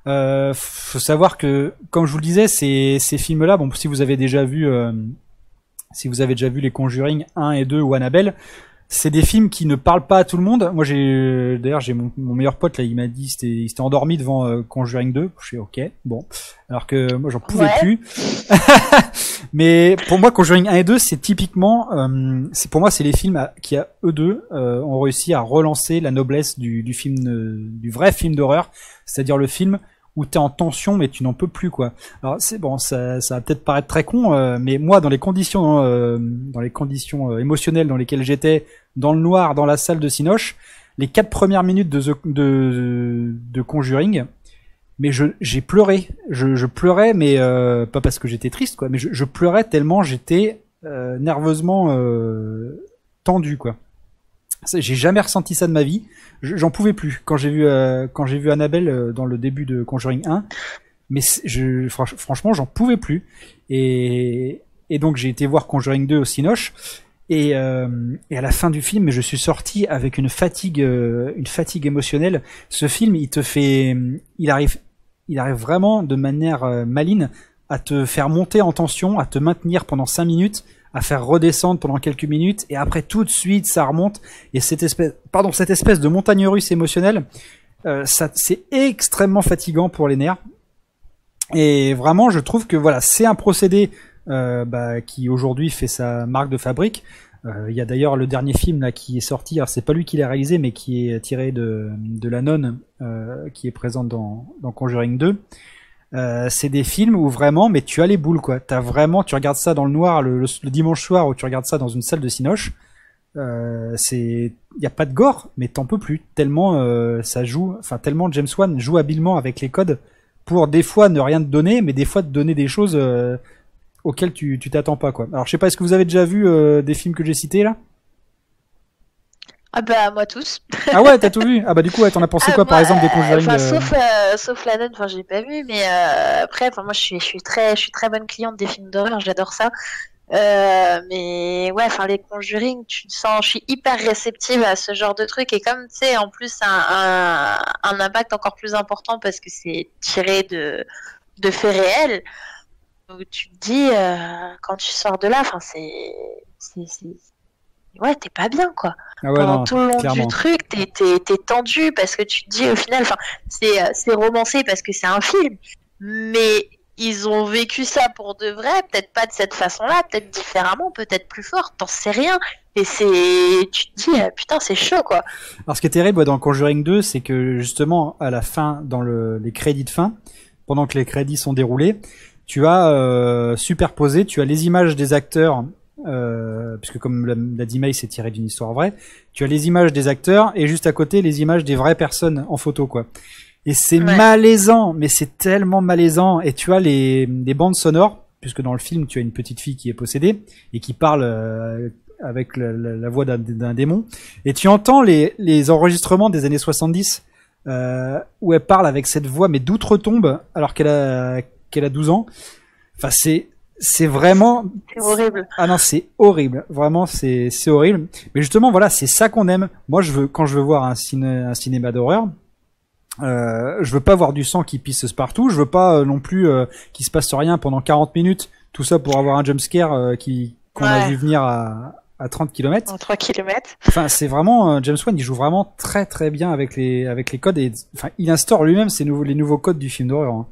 Euh, faut savoir que, comme je vous le disais, ces, ces films-là, bon, si vous avez déjà vu, euh, si vous avez déjà vu les Conjuring 1 et 2 ou Annabelle, c'est des films qui ne parlent pas à tout le monde. Moi, j'ai, d'ailleurs, j'ai mon, mon meilleur pote là, il m'a dit, il s'était- il s'était endormi devant euh, Conjuring 2. Je suis ok, bon. Alors que moi, j'en pouvais Ouais. plus. Mais pour moi, Conjuring 1 et 2, c'est typiquement, euh, c'est pour moi, c'est les films à- qui, à eux deux, euh, ont réussi à relancer la noblesse du, du film, du vrai film d'horreur, c'est-à-dire le film où t'es en tension mais tu n'en peux plus quoi. Alors c'est bon, ça, ça va peut-être paraître très con, euh, mais moi dans les conditions, euh, dans les conditions euh, émotionnelles dans lesquelles j'étais, dans le noir, dans la salle de Cinoche, les quatre premières minutes de, The- de, de Conjuring, mais je j'ai pleuré, je, je pleurais, mais euh, pas parce que j'étais triste quoi, mais je, je pleurais tellement j'étais euh, nerveusement tendu quoi. J'ai jamais ressenti ça de ma vie. Je- J'en pouvais plus quand j'ai vu euh, quand j'ai vu Annabelle euh, dans le début de Conjuring 1. Mais je, franch- franchement, j'en pouvais plus. Et Et donc j'ai été voir Conjuring 2 au Cinoche. Et, euh, et à la fin du film, je suis sorti avec une fatigue, euh, une fatigue émotionnelle. Ce film, il te fait, il arrive, il arrive vraiment de manière euh, maligne à te faire monter en tension, à te maintenir pendant 5 minutes, à faire redescendre pendant quelques minutes, et après tout de suite ça remonte. Et cette espèce, pardon, cette espèce de montagne russe émotionnelle, euh, ça, c'est extrêmement fatigant pour les nerfs. Et vraiment, je trouve que voilà, c'est un procédé euh, bah, qui aujourd'hui fait sa marque de fabrique. Euh, Il y a d'ailleurs le dernier film là qui est sorti. Alors c'est pas lui qui l'a réalisé, mais qui est tiré de, de la nonne euh, qui est présente dans, dans Conjuring 2. Euh, c'est des films où vraiment, mais tu as les boules quoi. T'as vraiment, tu regardes ça dans le noir le, dimanche soir ou tu regardes ça dans une salle de cinoche. Euh, c'est, y a pas de gore, mais t'en peux plus. Tellement euh, ça joue, enfin tellement James Wan joue habilement avec les codes pour des fois ne rien te donner, mais des fois te donner des choses euh, auxquelles tu tu t'attends pas quoi. Alors je sais pas, est-ce que vous avez déjà vu euh, des films que j'ai cités là? Ah bah moi tous. Ah ouais, t'as tout vu? Ah bah du coup, ouais, t'en as pensé Ah, quoi par exemple des Conjuring enfin, euh, sauf euh, sauf la nonne, enfin j'ai pas vu, mais euh, après, moi je suis je suis très je suis très bonne cliente des films d'horreur, j'adore ça. Euh, mais ouais, enfin les Conjuring, tu sens, je suis hyper réceptive à ce genre de truc et comme tu sais en plus un, un un impact encore plus important parce que c'est tiré de de faits réels. Donc tu te dis euh, quand tu sors de là, enfin c'est ouais t'es pas bien quoi Ah ouais, pendant non, tout le long clairement. du truc, t'es, t'es, t'es tendu parce que tu te dis au final, c'est, euh, c'est romancé parce que c'est un film, mais ils ont vécu ça pour de vrai, peut-être pas de cette façon-là, peut-être différemment, peut-être plus fort, t'en sais rien. Et c'est, tu te dis, euh, putain, c'est chaud quoi. Alors ce qui est terrible dans Conjuring 2, c'est que justement à la fin, dans le, les crédits de fin, pendant que les crédits sont déroulés, tu as euh, superposé, tu as les images des acteurs, euh, puisque comme l'a dit May, c'est tiré d'une histoire vraie, tu as les images des acteurs et juste à côté les images des vraies personnes en photo quoi. Et c'est Ouais. malaisant, mais c'est tellement malaisant. Et tu as les, les bandes sonores, puisque dans le film tu as une petite fille qui est possédée et qui parle euh, avec la, la- la voix d'un d'un démon. Et tu entends les, les enregistrements des années 70 euh, où elle parle avec cette voix mais d'outre-tombe alors qu'elle a qu'elle a 12 ans. Enfin c'est c'est vraiment C'est horrible. ah non, c'est horrible. Vraiment, c'est c'est horrible. Mais justement, voilà, c'est ça qu'on aime. Moi, je veux quand je veux voir un ciné un cinéma d'horreur, euh, je veux pas voir du sang qui pisse partout. Je veux pas euh, non plus euh, qu'il se passe rien pendant 40 minutes. Tout ça pour avoir un jumpscare euh, qui qu'on a vu venir à à 30 km. En 3 km. Enfin, c'est vraiment euh, James Wan, il joue vraiment très très bien avec les avec les codes et enfin, il instaure lui-même ces nouveaux les nouveaux codes du film d'horreur. hein.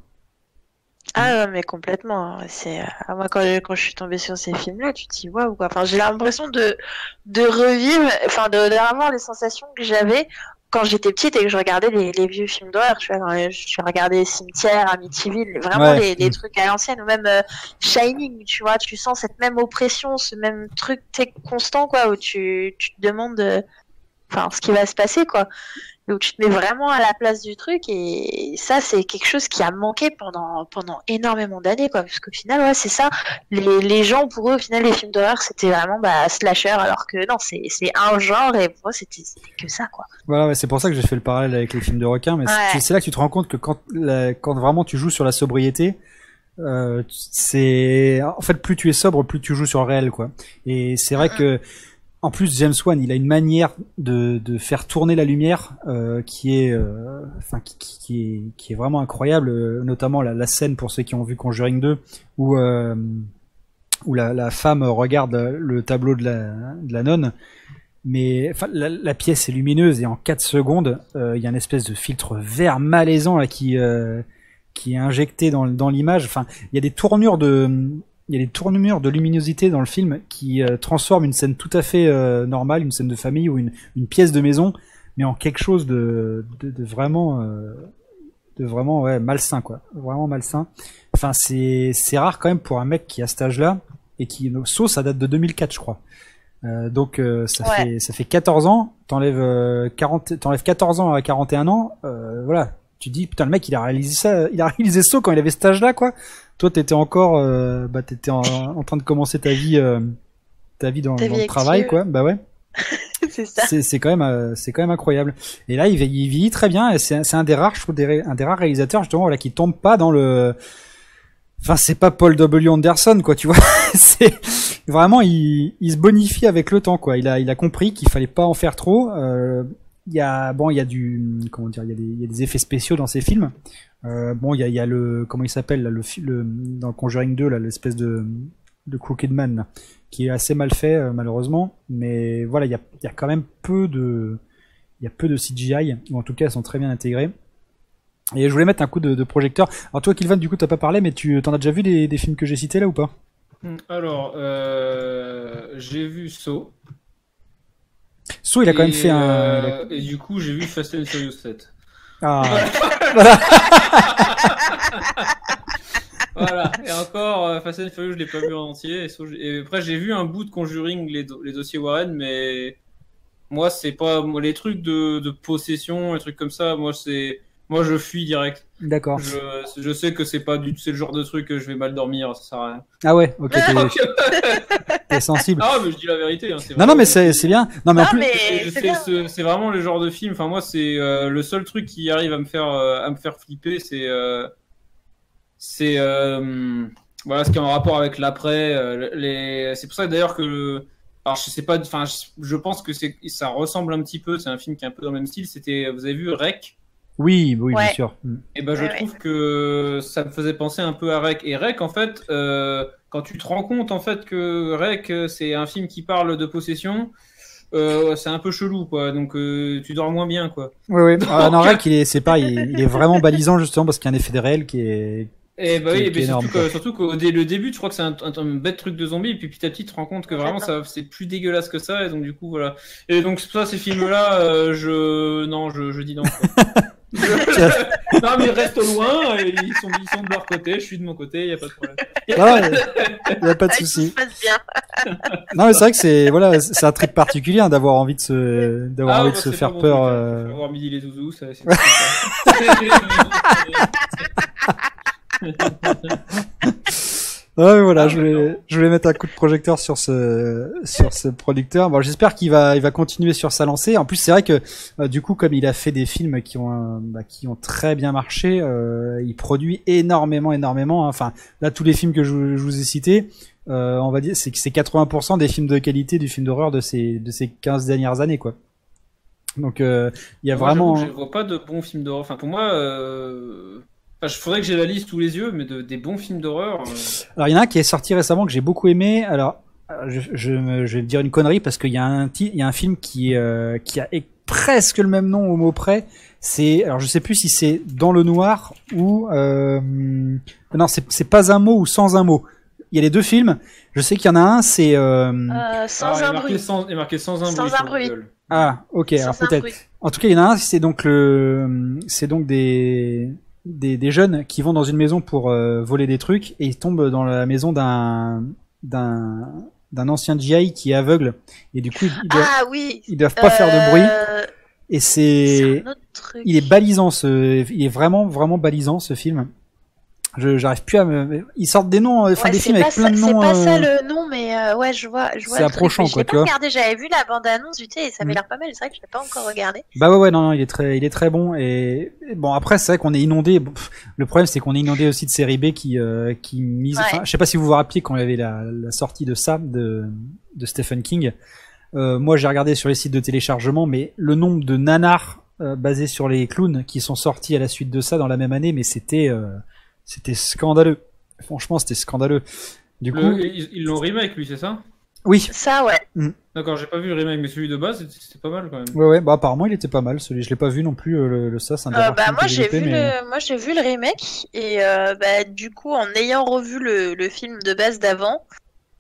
Ah ouais, mais complètement. C'est euh, moi quand, quand je suis tombée sur ces films-là, tu te dis waouh quoi. Enfin, j'ai l'impression de de revivre, enfin de d'avoir les sensations que j'avais quand j'étais petite et que je regardais les, les vieux films d'horreur. Tu vois, quand je regardais Cimetière, Amityville, vraiment Ouais. les, les Mm. trucs à l'ancienne ou même euh, Shining. Tu vois, tu sens cette même oppression, ce même truc constant quoi, où tu tu te demandes, euh, enfin ce qui va se passer quoi. Donc tu te mets vraiment à la place du truc et ça c'est quelque chose qui a manqué pendant pendant énormément d'années quoi parce qu'au final ouais c'est ça les, les gens pour eux au final les films d'horreur c'était vraiment bah slasher alors que non c'est c'est un genre et pour eux c'était que ça quoi. Voilà, ouais, c'est pour ça que j'ai fait le parallèle avec les films de requins, mais Ouais. c'est- c'est là que tu te rends compte que quand, la- quand vraiment tu joues sur la sobriété, euh, c'est en fait plus tu es sobre, plus tu joues sur le réel, quoi. Et c'est vrai que en plus James Wan, il a une manière de, de faire tourner la lumière euh, qui est, euh, enfin qui, qui- qui est vraiment incroyable, euh, notamment la, la scène pour ceux qui ont vu Conjuring 2 où euh, où la, la femme regarde le tableau de la, de la nonne mais enfin, la, la pièce est lumineuse et en 4 secondes, euh, il y a une espèce de filtre vert malaisant là qui qui est injecté dans, dans l'image. Enfin, il y a des tournures de il y a des tournures de luminosité dans le film qui euh, transforment une scène tout à fait euh, normale, une scène de famille ou une, une pièce de maison, mais en quelque chose de, de, de vraiment euh, de vraiment ouais malsain quoi, vraiment malsain. Enfin, c'est c'est rare quand même pour un mec qui a cet âge-là et qui Saut, ça date de 2004 je crois. Euh, donc euh, ça Ouais. fait ça fait 14 ans, t'enlèves euh, 40 t'enlèves 14 ans à 41 ans, euh, voilà, tu dis putain le mec il a réalisé ça, il a réalisé ça quand il avait cet âge-là quoi. Toi t'étais encore euh, bah t'étais en, en train de commencer ta vie euh, ta vie dans, Ta dans vie le travail quoi. Bah ouais. c'est ça. C'est quand même euh, c'est quand même incroyable. Et là il, vieillit- il vieillit très bien et c'est un des rares je trouve des un des rares réalisateurs justement voilà qui tombe pas dans le Enfin, c'est pas Paul W. Anderson, quoi, tu vois. c'est vraiment il, il se bonifie avec le temps quoi. Il a il a compris qu'il fallait pas en faire trop. Il y a bon il y a du comment dire il y a des, il y a des effets spéciaux dans ces films. Euh, bon il y a, il y a le comment il s'appelle le, dans Conjuring 2 là l'espèce de de Crooked Man qui est assez mal fait euh, malheureusement. Mais voilà il y a il y a quand même peu de il y a peu de CGI ou en tout cas elles sont très bien intégrées. Et je voulais mettre un coup de, projecteur. Alors toi, Kilvan, du coup, t'as pas parlé, mais tu t'en as déjà vu des, des films que j'ai cités là ou pas? Alors, euh, j'ai vu Saw. So, il a quand même fait un. euh, Et du coup, j'ai vu Fast and Furious 7. Ah, Voilà. Et encore, euh, Fast and Furious, je l'ai pas vu en entier. Et, après, j'ai vu un bout de Conjuring, les, do- les dossiers Warren, mais moi, c'est pas moi, les trucs de, de possession, les trucs comme ça. Moi, c'est moi, je fuis direct. D'accord. Je, je sais que c'est pas du, c'est le genre de truc que je vais mal dormir, ça sert à rien. Ah ouais, ok, t'es- t'es sensible. Ah, mais je dis la vérité. hein, c'est Non, non, mais c'est c'est bien. Non, mais en Ah, plus. mais c'est C'est bien. c'est- c'est vraiment le genre de film. Enfin, moi, c'est euh, le seul truc qui arrive à me faire euh, à me faire flipper, c'est euh, c'est euh, voilà ce qui est en rapport avec l'après. euh, les... C'est pour ça d'ailleurs que le- alors je sais pas, enfin, je, je pense que c'est ça ressemble un petit peu. C'est un film qui est un peu dans le même style. C'était, vous avez vu Rec? Oui, oui, bien sûr. Mm. Et ben, je Ouais, ouais. trouve que ça me faisait penser un peu à Rec. Et Rec, en fait, euh, quand tu te rends compte en fait que Rec, c'est un film qui parle de possession, euh, c'est un peu chelou, quoi. Donc, euh, tu dors moins bien, quoi. Ouais, ouais. Ah, non, Rec, il est, c'est pas, il, est- il est vraiment balisant justement parce qu'il y a un effet de réel qui est. Et bah Qui- oui, qui est mais énorme, surtout, qu'au dé- le début, je crois que c'est un, un, un bête truc de zombie, et puis petit à petit, tu te rends compte que vraiment, ça, c'est plus dégueulasse que ça, et donc du coup, voilà. Et donc, c'est pour ça, ces films-là, euh, je, non, je, je dis non. quoi. Non, mais reste loin, et ils sont, ils sont de leur côté, je suis de mon côté, il y a pas de problème. Ah, il y a pas de souci. Non, mais c'est vrai que c'est voilà, c'est un trip particulier hein, d'avoir envie de se, d'avoir Ah, envie bah, de se faire peur. truc, hein. euh, Avoir midi les zouzous, ça, c'est Ouais, voilà, Ah, je voulais, je voulais mettre un coup de projecteur sur ce, sur ce producteur. Bon, j'espère qu'il va, il va continuer sur sa lancée. En plus, c'est vrai que, euh, du coup, comme il a fait des films qui ont, euh, bah, qui ont très bien marché, euh, il produit énormément, énormément. hein. Enfin, là, tous les films que je, vous- je vous ai cités, euh, on va dire, c'est que c'est 80% des films de qualité du film d'horreur de ces, de ces 15 dernières années, quoi. Donc, euh, il y a Moi, vraiment. Je vois pas de bons films d'horreur. Enfin, pour moi, euh... enfin, je faudrait que j'ai la liste sous les yeux, mais de, des bons films d'horreur. euh, Alors il y en a un qui est sorti récemment que j'ai beaucoup aimé. Alors euh, je, je, me- je vais dire une connerie parce qu'il y a un ti- il y a un film qui euh, qui a e- presque le même nom au mot près. C'est alors je sais plus si c'est dans le noir ou euh, non c'est c'est pas un mot ou sans un mot. Il y a les deux films. Je sais qu'il y en a un c'est euh, Euh, sans est un marqué bruit. Sans, il est marqué sans un Sans bruit. un sur bruit. Google. ah ok alors Sans un peut-être. bruit. En tout cas, il y en a un, c'est donc le, c'est donc des, des, des jeunes qui vont dans une maison pour euh, voler des trucs et ils tombent dans la maison d'un, d'un, d'un ancien GI qui est aveugle et du coup ils, doivent, Ah oui. ils doivent pas faire de bruit Euh, et C'est il est balisant ce, il est vraiment vraiment balisant ce film. Je, j'arrive plus à me, ils sortent des noms, enfin Ouais, des films avec ça- plein de C'est noms. pas ça euh, le nom, mais euh, ouais, je vois. je vois c'est truc. approchant, je quoi, tu pas vois. regardé, j'avais vu la bande-annonce thé et ça avait Mm. l'air pas mal. C'est vrai que je l'ai pas encore regardé. Bah ouais ouais non non il est très il est très bon et et bon après c'est vrai qu'on est inondé le problème c'est qu'on est inondé aussi de séries B qui euh, qui misent Ouais. enfin, je sais pas si vous vous rappelez quand il y avait la, la sortie de ça de de Stephen King euh, moi j'ai regardé sur les sites de téléchargement mais le nombre de nanars basés sur les clowns qui sont sortis à la suite de ça dans la même année mais c'était c'était scandaleux franchement c'était scandaleux du coup Le- ils ils l'ont remake, lui, c'est ça? Oui. Ça, ouais. D'accord, j'ai pas vu le remake, mais celui de base, c'était- pas mal quand même. ouais ouais bah apparemment il était pas mal celui je l'ai pas vu non plus euh, le, le ça c'est un Euh, bah moi j'ai vu mais- le moi j'ai vu le remake et euh, bah du coup en ayant revu le, le film de base d'avant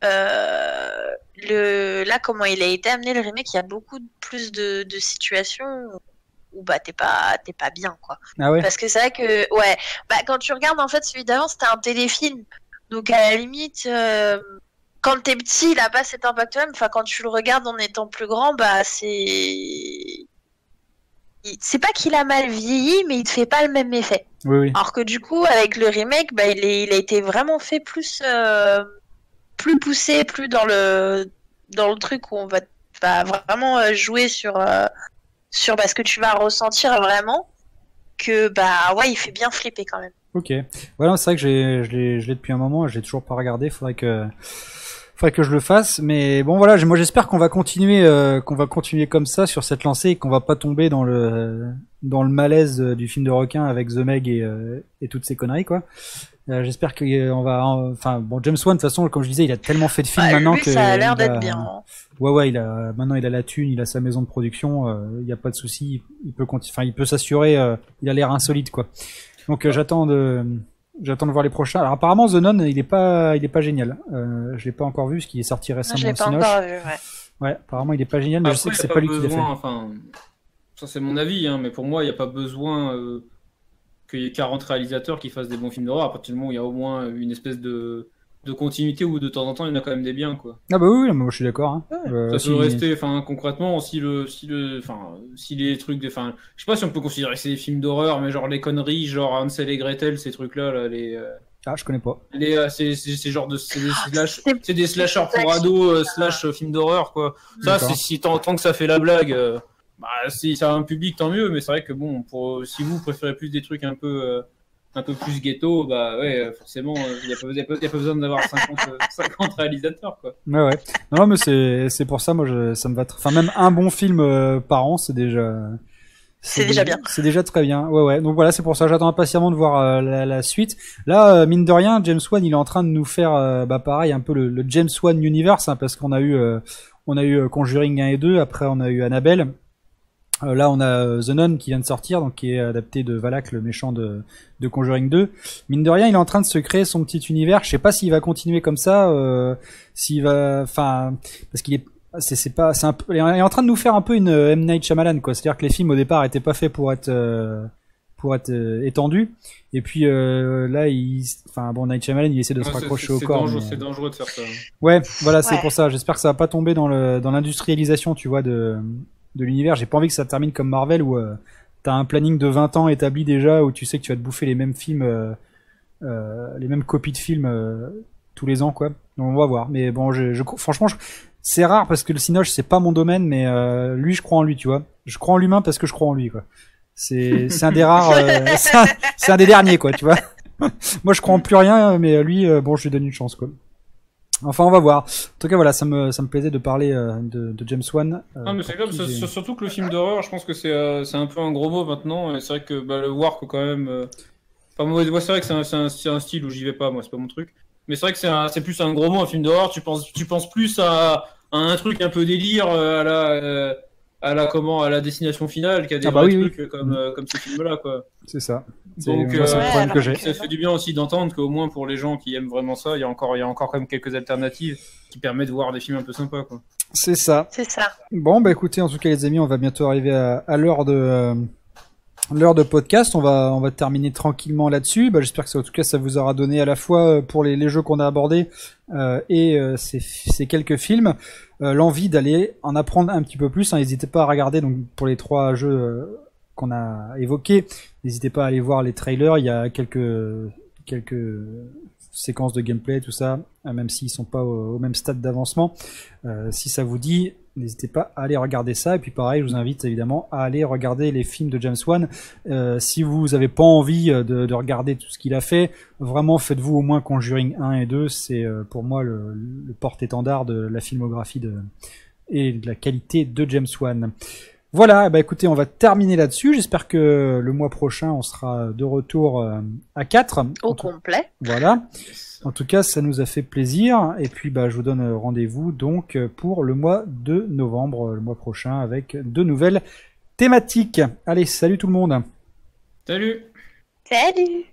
euh, le là comment il a été amené le remake il y a beaucoup plus de, de situations où bah t'es pas t'es pas bien quoi. Ah ouais. Parce que c'est vrai que ouais bah quand tu regardes en fait celui d'avant c'était un téléfilm donc à la limite euh, quand t'es petit il a pas cet impact là enfin quand tu le regardes en étant plus grand bah c'est c'est pas qu'il a mal vieilli mais il te fait pas le même effet oui oui alors que du coup, avec le remake, bah, il, est, il a été vraiment fait plus, euh, plus poussé, plus dans le, dans le truc où on va, va vraiment euh, jouer sur, euh, sur bah, ce que tu vas ressentir vraiment. Que bah ouais, il fait bien flipper quand même. Ok. Voilà, c'est vrai que je l'ai, depuis un moment, je l'ai toujours pas regardé. Faudrait que, faudrait que je le fasse. Mais bon, voilà, moi j'espère qu'on va continuer, euh, qu'on va continuer comme ça sur cette lancée et qu'on va pas tomber dans le dans le malaise euh, du film de requin avec The Meg et, euh, et toutes ces conneries, quoi. Euh, j'espère qu'on va, enfin bon, James Wan de toute façon, comme je disais, il a tellement fait de films Bah, maintenant lui, que ça a l'air d'être bien. hein. Ouais, ouais, il a maintenant il a la thune, il a sa maison de production, il y a pas de souci, il peut enfin il peut s'assurer, il a l'air insolite quoi. Donc euh, j'attends de j'attends de voir les prochains. Alors apparemment The Nun, il est pas il est pas génial. Euh, je l'ai pas encore vu, ce qui est sorti Non, récemment je l'ai au pas encore vu, ouais. Ouais, apparemment il est pas génial, mais je sais que c'est pas lui qui l'a fait. Enfin, ça c'est mon avis, hein, mais pour moi, il n'y a pas besoin euh, qu'il y ait 40 réalisateurs qui fassent des bons films d'horreur. À partir du moment où il y a au moins une espèce de, de continuité où de temps en temps il y en a quand même des biens, quoi. Ah bah oui, oui, moi je suis d'accord. Hein. Ouais. Euh, Ça si- peut rester, enfin concrètement, si le, si le, enfin, si les trucs, des- enfin, je sais pas si on peut considérer que c'est des films d'horreur, mais genre les conneries, genre Hansel et Gretel, ces trucs-là, là, les, euh, Ah, je connais pas. les, euh, c'est, c'est, c'est genre de, c'est des, slash- c'est- c'est des slashers pour ados, euh, slash euh, films d'horreur, quoi. Ça, c'est si tant, tant que ça fait la blague, euh, bah, si ça a un public, tant mieux, mais c'est vrai que bon, pour, si vous préférez plus des trucs un peu, euh, un peu plus ghetto, bah ouais, euh, forcément, il n'y a, pas- a a besoin d'avoir 50, euh, 50 réalisateurs, quoi. Ouais, ouais. Non, mais c'est c'est pour ça, moi, je, ça me va. Enfin, même un bon film euh, par an, c'est déjà. C'est déjà bien. C'est déjà très bien. Ouais, ouais. Donc voilà, c'est pour ça. J'attends impatiemment de voir euh, la, la suite. Là, euh, mine de rien, James Wan, il est en train de nous faire, euh, bah pareil, un peu le, le James Wan universe, hein, parce qu'on a eu, euh, on a eu euh, Conjuring 1 et 2. Après, on a eu Annabelle. Euh, là, on a euh, The Nun qui vient de sortir, donc qui est adapté de Valak, le méchant de, de Conjuring 2. Mine de rien, il est en train de se créer son petit univers. Je sais pas s'il va continuer comme ça, euh, s'il va, enfin, parce qu'il est, c'est c'est pas, c'est un peu, il est en train de nous faire un peu une euh, M Night Shyamalan, quoi. C'est-à-dire que les films au départ étaient pas faits pour être, euh, pour être euh, étendus. Et puis euh, là, il, enfin bon, Night Shyamalan, il essaie de se Ouais, c'est- raccrocher c'est- au c'est corps. dangereux- mais- C'est dangereux de faire ça. Ouais, voilà, c'est pour ça. J'espère que ça va pas tomber dans le dans l'industrialisation, tu vois, de de l'univers. J'ai pas envie que ça termine comme Marvel où euh, t'as un planning de 20 ans établi déjà où tu sais que tu vas te bouffer les mêmes films, euh, euh, les mêmes copies de films euh, tous les ans, quoi. Donc on va voir. Mais bon, je, je franchement, c'est rare parce que le cinoche c'est pas mon domaine, mais lui, je crois en lui, tu vois. Je crois en l'humain parce que je crois en lui, quoi. C'est un des rares, c'est un, des derniers, quoi, tu vois. Moi, je crois en plus rien, mais lui, bon, je lui donne une chance, quoi. Enfin, on va voir. En tout cas, voilà, ça me, ça me plaisait de parler euh, de, de James Wan. euh, Ah, mais c'est comme, surtout que le film d'horreur, je pense que c'est euh, un peu un gros mot maintenant. C'est vrai que bah, le Wark, quand même. euh, Enfin, moi, c'est vrai que c'est un, un, un style où j'y vais pas, moi, c'est pas mon truc. Mais c'est vrai que c'est plus un gros mot, un film d'horreur. Tu penses, tu penses plus à, à un truc un peu délire, euh, à la. À la comment à la destination finale qu'à des Ah bah vrais oui, oui. trucs comme euh, comme ce film là quoi C'est ça. C'est Donc, moi, euh, le Ouais, problème que j'ai. ça fait du bien aussi d'entendre qu'au moins pour les gens qui aiment vraiment ça il y a encore il y a encore quand même quelques alternatives qui permettent de voir des films un peu sympas quoi C'est ça. C'est ça. Bon, bah écoutez, en tout cas, les amis, on va bientôt arriver à, à l'heure de euh, l'heure de podcast. On va on va terminer tranquillement là-dessus. Bah, j'espère que ça, en tout cas, ça vous aura donné à la fois euh, pour les, les jeux qu'on a abordés euh, et euh, ces, ces quelques films euh, l'envie d'aller en apprendre un petit peu plus. hein. N'hésitez pas à regarder donc pour les trois jeux euh, qu'on a évoqués. N'hésitez pas à aller voir les trailers. Il y a quelques quelques séquences de gameplay, tout ça, euh, même s'ils sont pas au, même stade d'avancement. Euh, si ça vous dit, n'hésitez pas à aller regarder ça. Et puis pareil, je vous invite évidemment à aller regarder les films de James Wan. Euh, si vous avez pas envie euh, de, de regarder tout ce qu'il a fait, vraiment faites-vous au moins Conjuring 1 et 2. C'est euh, pour moi le, le porte-étendard de la filmographie de, et de la qualité de James Wan. Voilà, bah écoutez, on va terminer là-dessus. J'espère que le mois prochain, on sera de retour à 4. Au complet. Voilà. En tout cas, ça nous a fait plaisir. Et puis, bah, je vous donne rendez-vous donc pour le mois de novembre, le mois prochain, avec de nouvelles thématiques. Allez, salut tout le monde. salut Salut